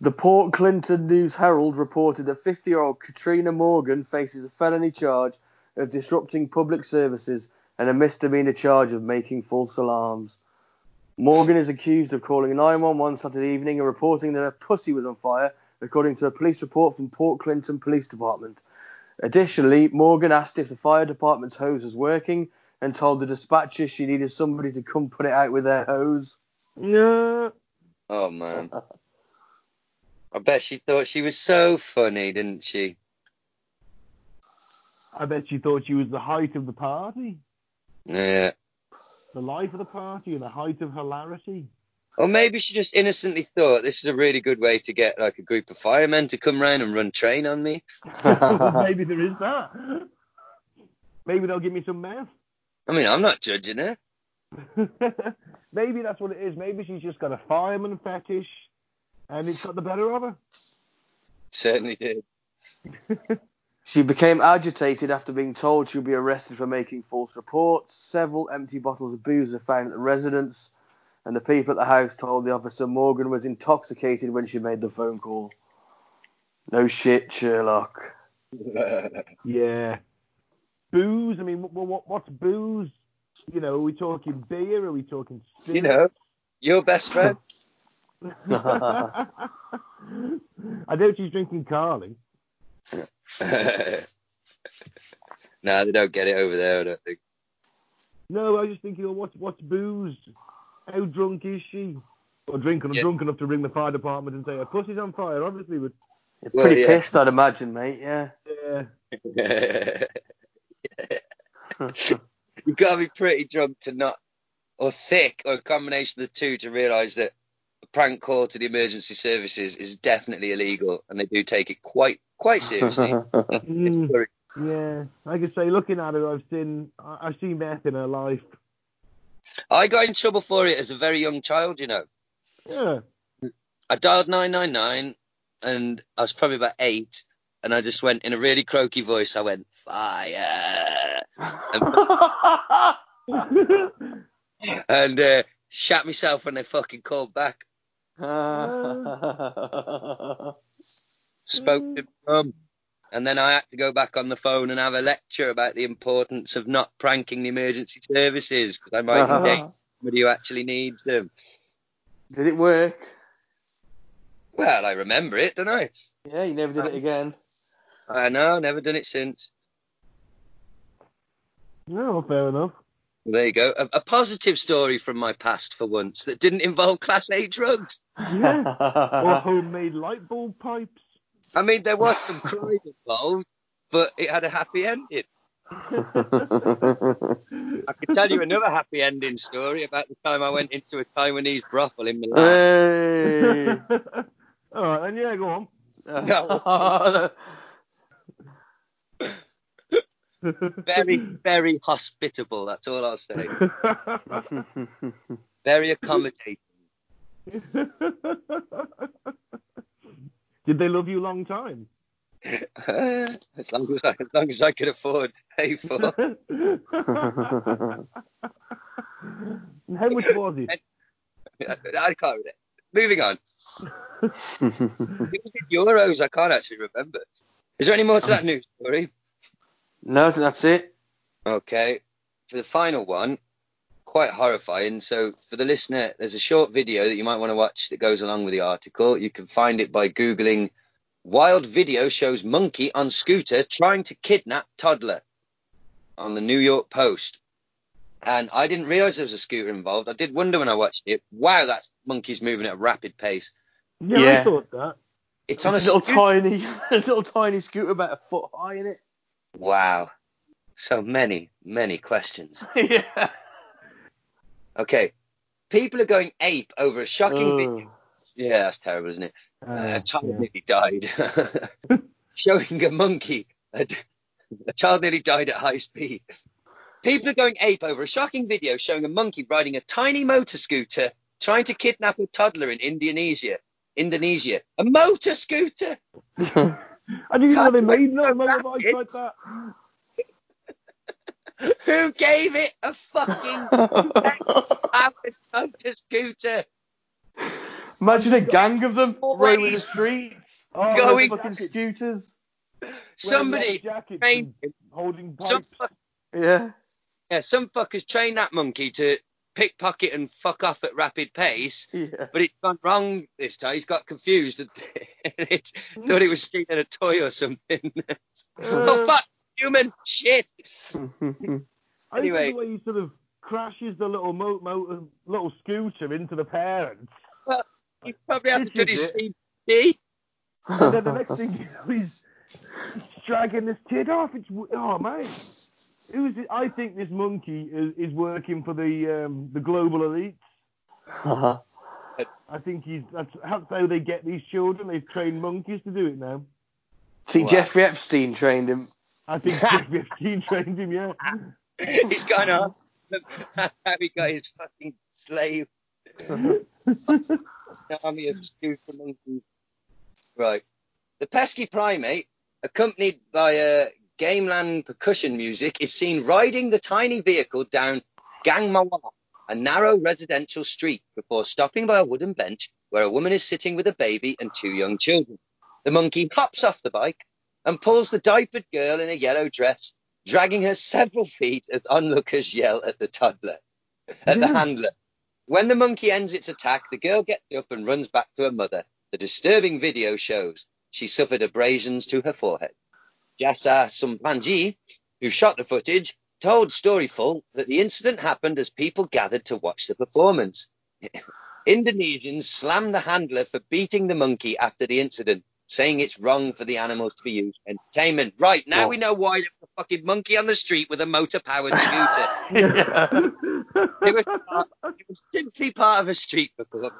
The Port Clinton News Herald reported that 50 year old Katrina Morgan faces a felony charge of disrupting public services and a misdemeanor charge of making false alarms. Morgan is accused of calling 911 Saturday evening and reporting that her pussy was on fire, according to a police report from Port Clinton Police Department. Additionally, Morgan asked if the fire department's hose was working and told the dispatcher she needed somebody to come put it out with their hose. Yeah. Oh man. I bet she thought she was so funny, didn't she? I bet she thought she was the height of the party, Yeah. the life of the party, and the height of hilarity. Or maybe she just innocently thought this is a really good way to get like a group of firemen to come round and run train on me. Maybe there is that. Maybe they'll give me some meth. I mean, I'm not judging her. Maybe that's what it is. Maybe she's just got a fireman fetish, and it's got the better of her. Certainly did. She became agitated after being told she would be arrested for making false reports. Several empty bottles of booze are found at the residence, and the people at the house told the officer Morgan was intoxicated when she made the phone call. No shit, Sherlock. Yeah. Booze. I mean, what, what, what's booze? You know, are we talking beer? Are we talking? you know, your best friend. I doubt she's drinking Carling. nah, they don't get it over there. I don't think. No, I was just thinking, well, what's what's booze? How drunk is she? Or drinking, Yeah. drunk enough to ring the fire department and say her pussy's on fire, obviously, but You're Well, pretty yeah. pissed, I'd imagine, mate. Yeah. yeah. You've got to be pretty drunk to not, or thick, or a combination of the two to realise that a prank call to the emergency services is definitely illegal, and they do take it quite quite seriously. Mm, yeah, like I say, looking at her, I've seen I- I've seen meth in her life. I got in trouble for it as a very young child, you know. Yeah. I dialed 999 and I was probably about eight, and I just went in a really croaky voice. I went, fire, and uh, shat myself when they fucking called back. Spoke to mum. And then I had to go back on the phone and have a lecture about the importance of not pranking the emergency services because I might ah. engage somebody who actually needs them. Did it work? Well, I remember it, don't I? Yeah, you never did it again. I know, never done it since. No, fair enough. There you go. A, a positive story from my past for once that didn't involve Class A drugs. Yeah. or homemade light bulb pipes. I mean, there was some crime involved, but it had a happy ending. I could tell you another happy ending story about the time I went into a Taiwanese brothel in Milan. hey. All right, then yeah, go on. Very, very hospitable. That's all I'll say. Very accommodating. Did they love you long time? as long as I, as long as I could afford to pay for. And How much was it? I can't. remember. Moving on. It was in euros. I can't actually remember. Is there any more to that news story? no, that's it. Okay. For the final one, quite horrifying. So for the listener, there's a short video that you might want to watch that goes along with the article. You can find it by googling "wild video shows monkey on scooter trying to kidnap toddler" on the New York Post. And I didn't realize there was a scooter involved. I did wonder when I watched it. Wow, that monkey's moving at a rapid pace. Yeah, I thought that. It's on a little scooter. tiny, little tiny scooter about a foot high in it. Wow. So many, many questions. yeah. Okay. People are going ape over a shocking video. Oh. Yeah, that's terrible, isn't it? Uh, a child yeah. nearly died. Showing a monkey. A, a child nearly died at high speed. People are going ape over a shocking video showing a monkey riding a tiny motor scooter trying to kidnap a toddler in Indonesia. Indonesia. A motor scooter? I didn't know they made no motorbikes like that. Who gave it a fucking powered motor scooter? Imagine a gang of them roaming the streets, Oh, Going- fucking scooters. Somebody trained holding some, pipes. Yeah. yeah, some fuckers trained that monkey to pickpocket and fuck off at rapid pace. Yeah. but it's gone wrong this time. He's got confused and it, thought it was stealing a toy or something. oh uh, fuck, human shit. I Anyway. think the way he sort of crashes the little mo- motor, little scooter into the parents, He probably hasn't done This his is CP. and then the next thing you know, he's dragging this kid off. It's oh man, who's it? I think this monkey is, is working for the um, the global elites. I think he's that's, that's how they get these children. They've trained monkeys to do it now. See, Wow. Jeffrey Epstein trained him. I think Jeffrey Epstein trained him. Yeah. He's gone on. That's how he got his fucking slave army of scooter monkeys. Right. The pesky primate, accompanied by a gamelan percussion music, is seen riding the tiny vehicle down Gangmawa, a narrow residential street, before stopping by a wooden bench where a woman is sitting with a baby and two young children. The monkey hops off the bike and pulls the diapered girl in a yellow dress, dragging her several feet as onlookers yell at the toddler, at the handler. When the monkey ends its attack, the girl gets up and runs back to her mother. The disturbing video shows she suffered abrasions to her forehead. Jasa Sumpanji, who shot the footage, told Storyful that the incident happened as people gathered to watch the performance. Indonesians slammed the handler for beating the monkey after the incident, saying it's wrong for the animals to be used for entertainment. Right, now Well- we know why there was a fucking monkey on the street with a motor-powered scooter. It was, part- it was simply part of a street performance.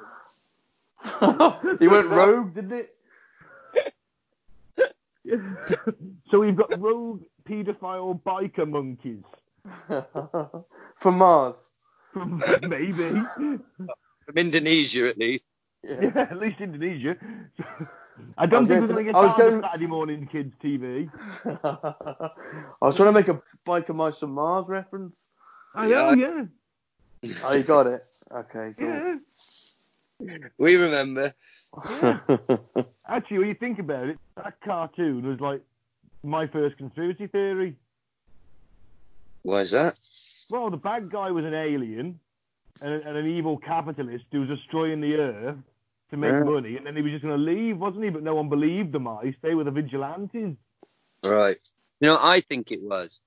he went rogue, didn't it? so we've got rogue paedophile biker monkeys. From Mars. Maybe. From Indonesia, at least. Yeah. Yeah, at least Indonesia. I I don't was think we're going going to to- get I was down to going- Saturday morning kids TV. I was trying to make a biker mice from Mars reference. I know, yeah. Oh, you got it. Okay, cool. Yeah. We remember. Yeah. Actually, when you think about it, that cartoon was like my first conspiracy theory. Why is that? Well, the bad guy was an alien and, and an evil capitalist who was destroying the earth to make Yeah. money, and then he was just going to leave, wasn't he? But no one believed the He stayed with the vigilantes. Right. You know, I think it was.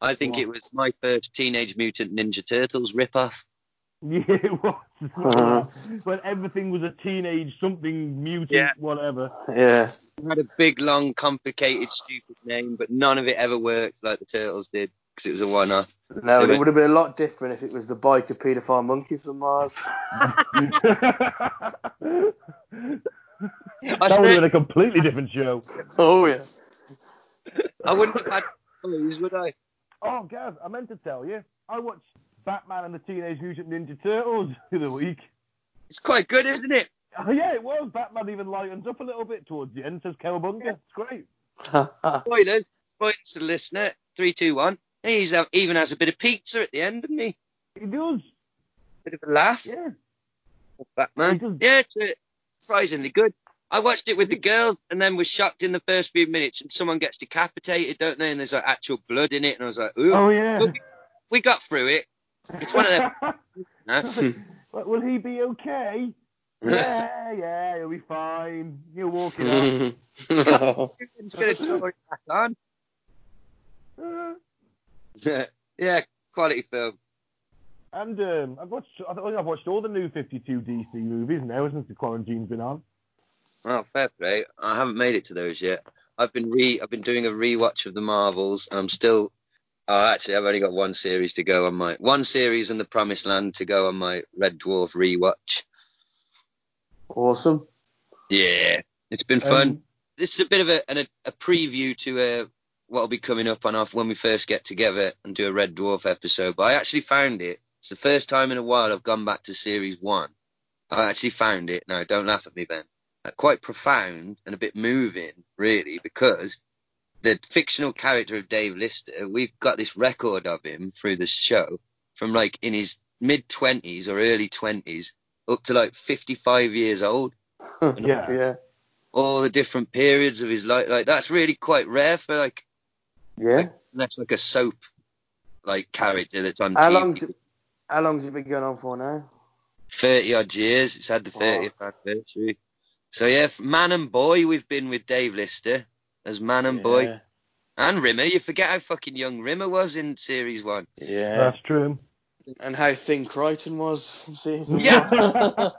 I think What? it was my first Teenage Mutant Ninja Turtles ripoff. Yeah, it was. Uh-huh. when everything was a teenage something mutant, Yeah. whatever. yeah. It had a big, long, complicated, stupid name, but none of it ever worked like the Turtles did because it was a one-off. No, Yeah, it would have been a lot different if it was the biker paedophile monkey from Mars. that would have been a completely different show. Oh, yeah. I wouldn't have had toys, would I? Oh, Gav, I meant to tell you, I watched Batman and the Teenage Mutant Ninja Turtles the other week. It's quite good, isn't it? Oh, yeah, it was. Batman even lightens up a little bit towards the end, says Cowabunga. It's great. Spoilers. Spoilers to the listener. Three, two, one. He's uh, even has a bit of pizza at the end, doesn't he? He does. Bit of a laugh. Yeah. Batman. Yeah, it's uh, surprisingly good. I watched it with the girls and then was shocked in the first few minutes and someone gets decapitated, don't they? And there's like actual blood in it, and I was like, ooh, Oh, yeah. we got through it. It's one of them. But will he be okay? yeah, yeah, he'll be fine. He'll walk it up. Just gonna it back on. Uh, yeah, quality film. and um, I've watched. I think I've watched all the new 52 DC movies now since the quarantine's been on. Oh, fair play. I haven't made it to those yet. I've been re I've been doing a rewatch of the Marvels. I'm still oh actually I've only got one series to go on my one series and the Promised Land to go on my Red Dwarf rewatch. awesome. Yeah. It's been fun. Um, this is a bit of a an, a preview to uh, what will be coming up on off when we first get together and do a Red Dwarf episode. But I actually found it. It's the first time in a while I've gone back to series one. I actually found it. Now, don't laugh at me, Ben. Uh, quite profound and a bit moving, really, because the fictional character of Dave Lister, we've got this record of him through the show from like in his mid twenties or early twenties up to like fifty five years old Yeah. Yeah. all the different periods of his life. Like that's really quite rare for like Yeah. that's like a soap like character that's on How TV. long? How long's it been going on for now? Thirty odd years. It's had the Wow. thirtieth anniversary. So yeah, man and boy, we've been with Dave Lister as man and boy Yeah. and Rimmer. You forget how fucking young Rimmer was in series one. Yeah. That's true. And how thin Kryten was. in season Yeah.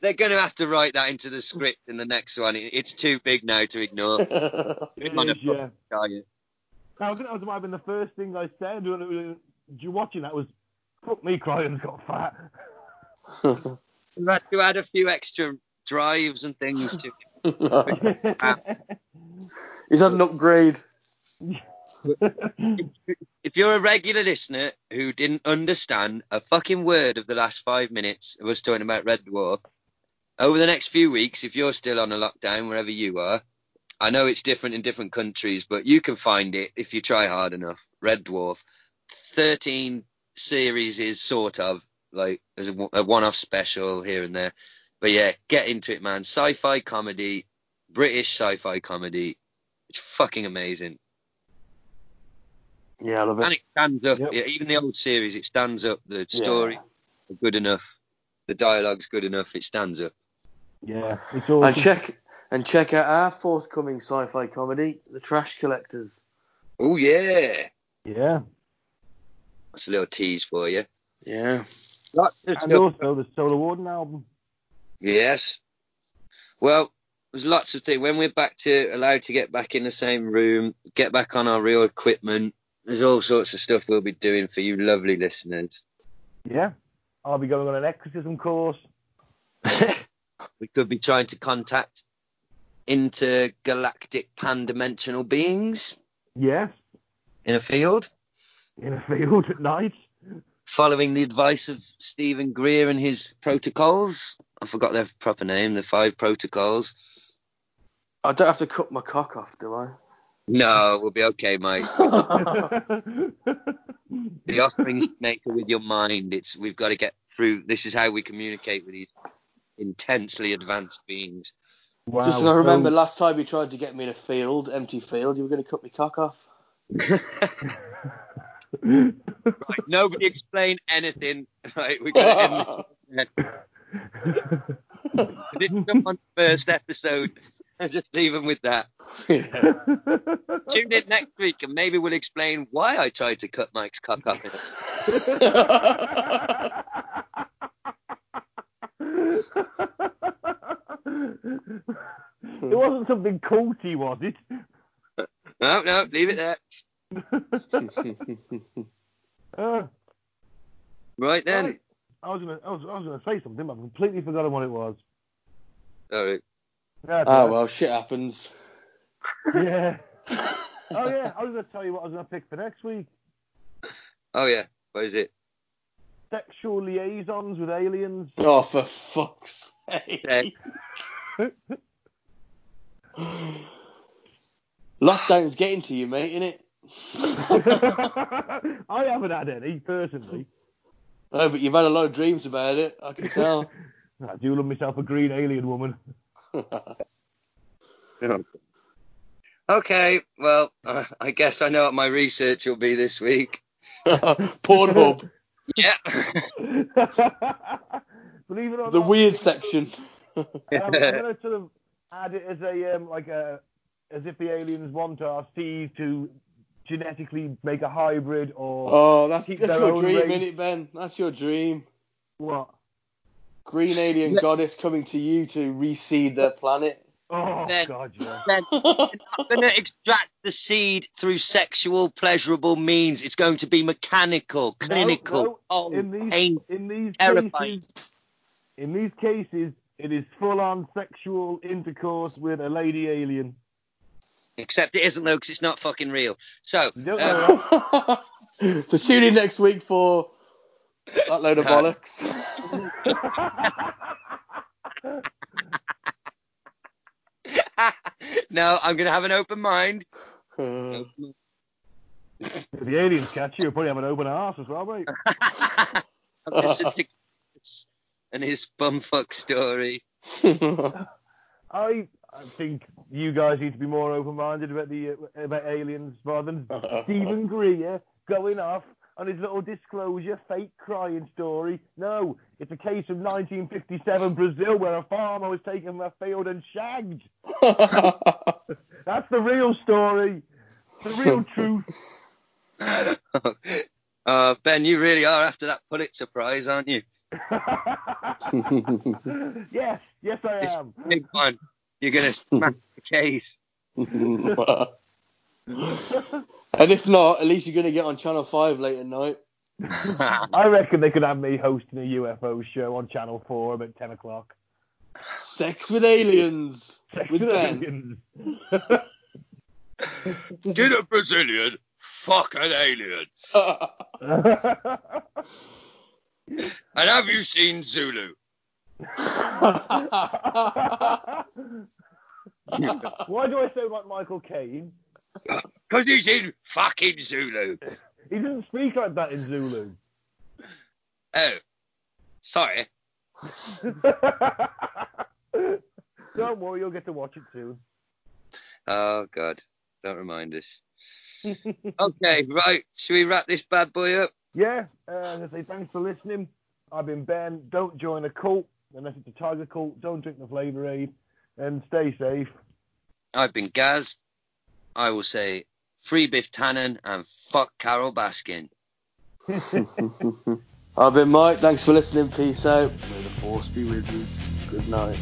They're gonna have to write that into the script in the next one. It's too big now to ignore. one. It On yeah. Diet. I think that was might have been the first thing I said when it was, you watching that was, fuck me, Kryten's got fat. We've had to add a few extra drives and things to He's had an upgrade. if you're a regular listener who didn't understand a fucking word of the last five minutes of us talking about Red Dwarf, over the next few weeks, if you're still on a lockdown wherever you are, I know it's different in different countries, but you can find it if you try hard enough. Red Dwarf, 13 series is sort of like there's a, a one-off special here and there, but yeah, get into it, man. Sci-fi comedy, British sci-fi comedy. It's fucking amazing. Yeah, I love it. And it. it stands up. Yep. Yeah, even the old series, it stands up. The story are good enough. The dialogue's good enough. It stands up. yeah, it's all. And check and check out our forthcoming sci-fi comedy, The Trash Collectors. Oh yeah, Yeah, that's a little tease for you. Yeah. Lots of and also the Solar Warden album. Yes. Well, there's lots of things. When we're back to allowed to get back in the same room, get back on our real equipment, there's all sorts of stuff we'll be doing for you lovely listeners. Yeah, I'll be going on an exorcism course. we could be trying to contact intergalactic pan-dimensional beings Yes, in a field, in a field at night. following the advice of Steven Greer and his protocols. I forgot their proper name, the five protocols. I don't have to cut my cock off, do I? No, we'll be okay, mate. The offerings maker with your mind. It's we've got to get through. This is how we communicate with these intensely advanced beings. Wow. Just as I remember so- last time you tried to get me in a field, empty field, you were going to cut my cock off. Right, nobody explain anything. Right, we got to Did someone first episode just leave them with that. Tune in next week and maybe we'll explain why I tried to cut Mike's cock off. In it wasn't something culty, was it? No, no, leave it there. Uh, Right then. right. I was gonna, I was, I was gonna say something, but I've completely forgotten what it was. All right. That's oh well, shit happens. Yeah. Oh yeah, I was gonna tell you what I was gonna pick for next week. Oh yeah. What is it? Sexual liaisons with aliens. Oh, for fuck's sake. Okay. Lockdown's getting to you, mate, isn't it? I haven't had any personally. Oh, but you've had a lot of dreams about it, I can tell. I do love myself a green alien woman. Okay. Well, uh, I guess I know what my research will be this week. Pornhub, Yeah. Believe it or the not, weird section. I'm, I'm gonna sort of add it as a um, like a as if the aliens want our seed to genetically make a hybrid or Oh, that's, Keep that's their your own dream, race. innit, Ben? That's your dream. what? Green alien Yeah. goddess coming to you to reseed their planet. Oh Then- god, yeah. Then you're going to extract the seed through sexual, pleasurable means. It's going to be mechanical, clinical, no. oh, In these pain, in these terrifying. cases, in these cases, it is full-on sexual intercourse with a lady alien. Except it isn't though, because it's not fucking real. So, um, so tune in next week for that load of bollocks. no, I'm going to have an open mind. Uh, If the aliens catch you, you'll probably have an open arse as well, mate. I've listened to and his bumfuck story. I I think you guys need to be more open-minded about the uh, about aliens rather than Steven Greer going off on his little disclosure, fake crying story. No, it's a case of 1957 Brazil where a farmer was taken from a field and shagged. That's the real story. The real truth. uh, Ben, you really are after that Pulitzer Prize, aren't you? yes, yes I It's am. big one. You're going to smack the case. and if not, at least you're going to get on Channel 5 late at night. I reckon they could have me hosting a UFO show on Channel 4 about 10 o'clock. Sex with aliens Sex with with aliens. Did a Brazilian fuck an alien? And have you seen Zulu? Why do I sound like Michael Caine? Because he's in fucking Zulu. He doesn't speak like that in Zulu. Oh, sorry. Don't worry, you'll get to watch it soon. Oh, God. Don't remind us. Okay, right. Should we wrap this bad boy up? Yeah, uh, I'm say thanks for listening. I've been Ben. Don't join a cult unless it's a tiger cult. Don't drink the Flavor Aid, and stay safe. I've been Gaz. I will say free Biff Tannen and fuck Carole Baskin. I've been Mike. Thanks for listening. Peace out. May the force be with you. Good night.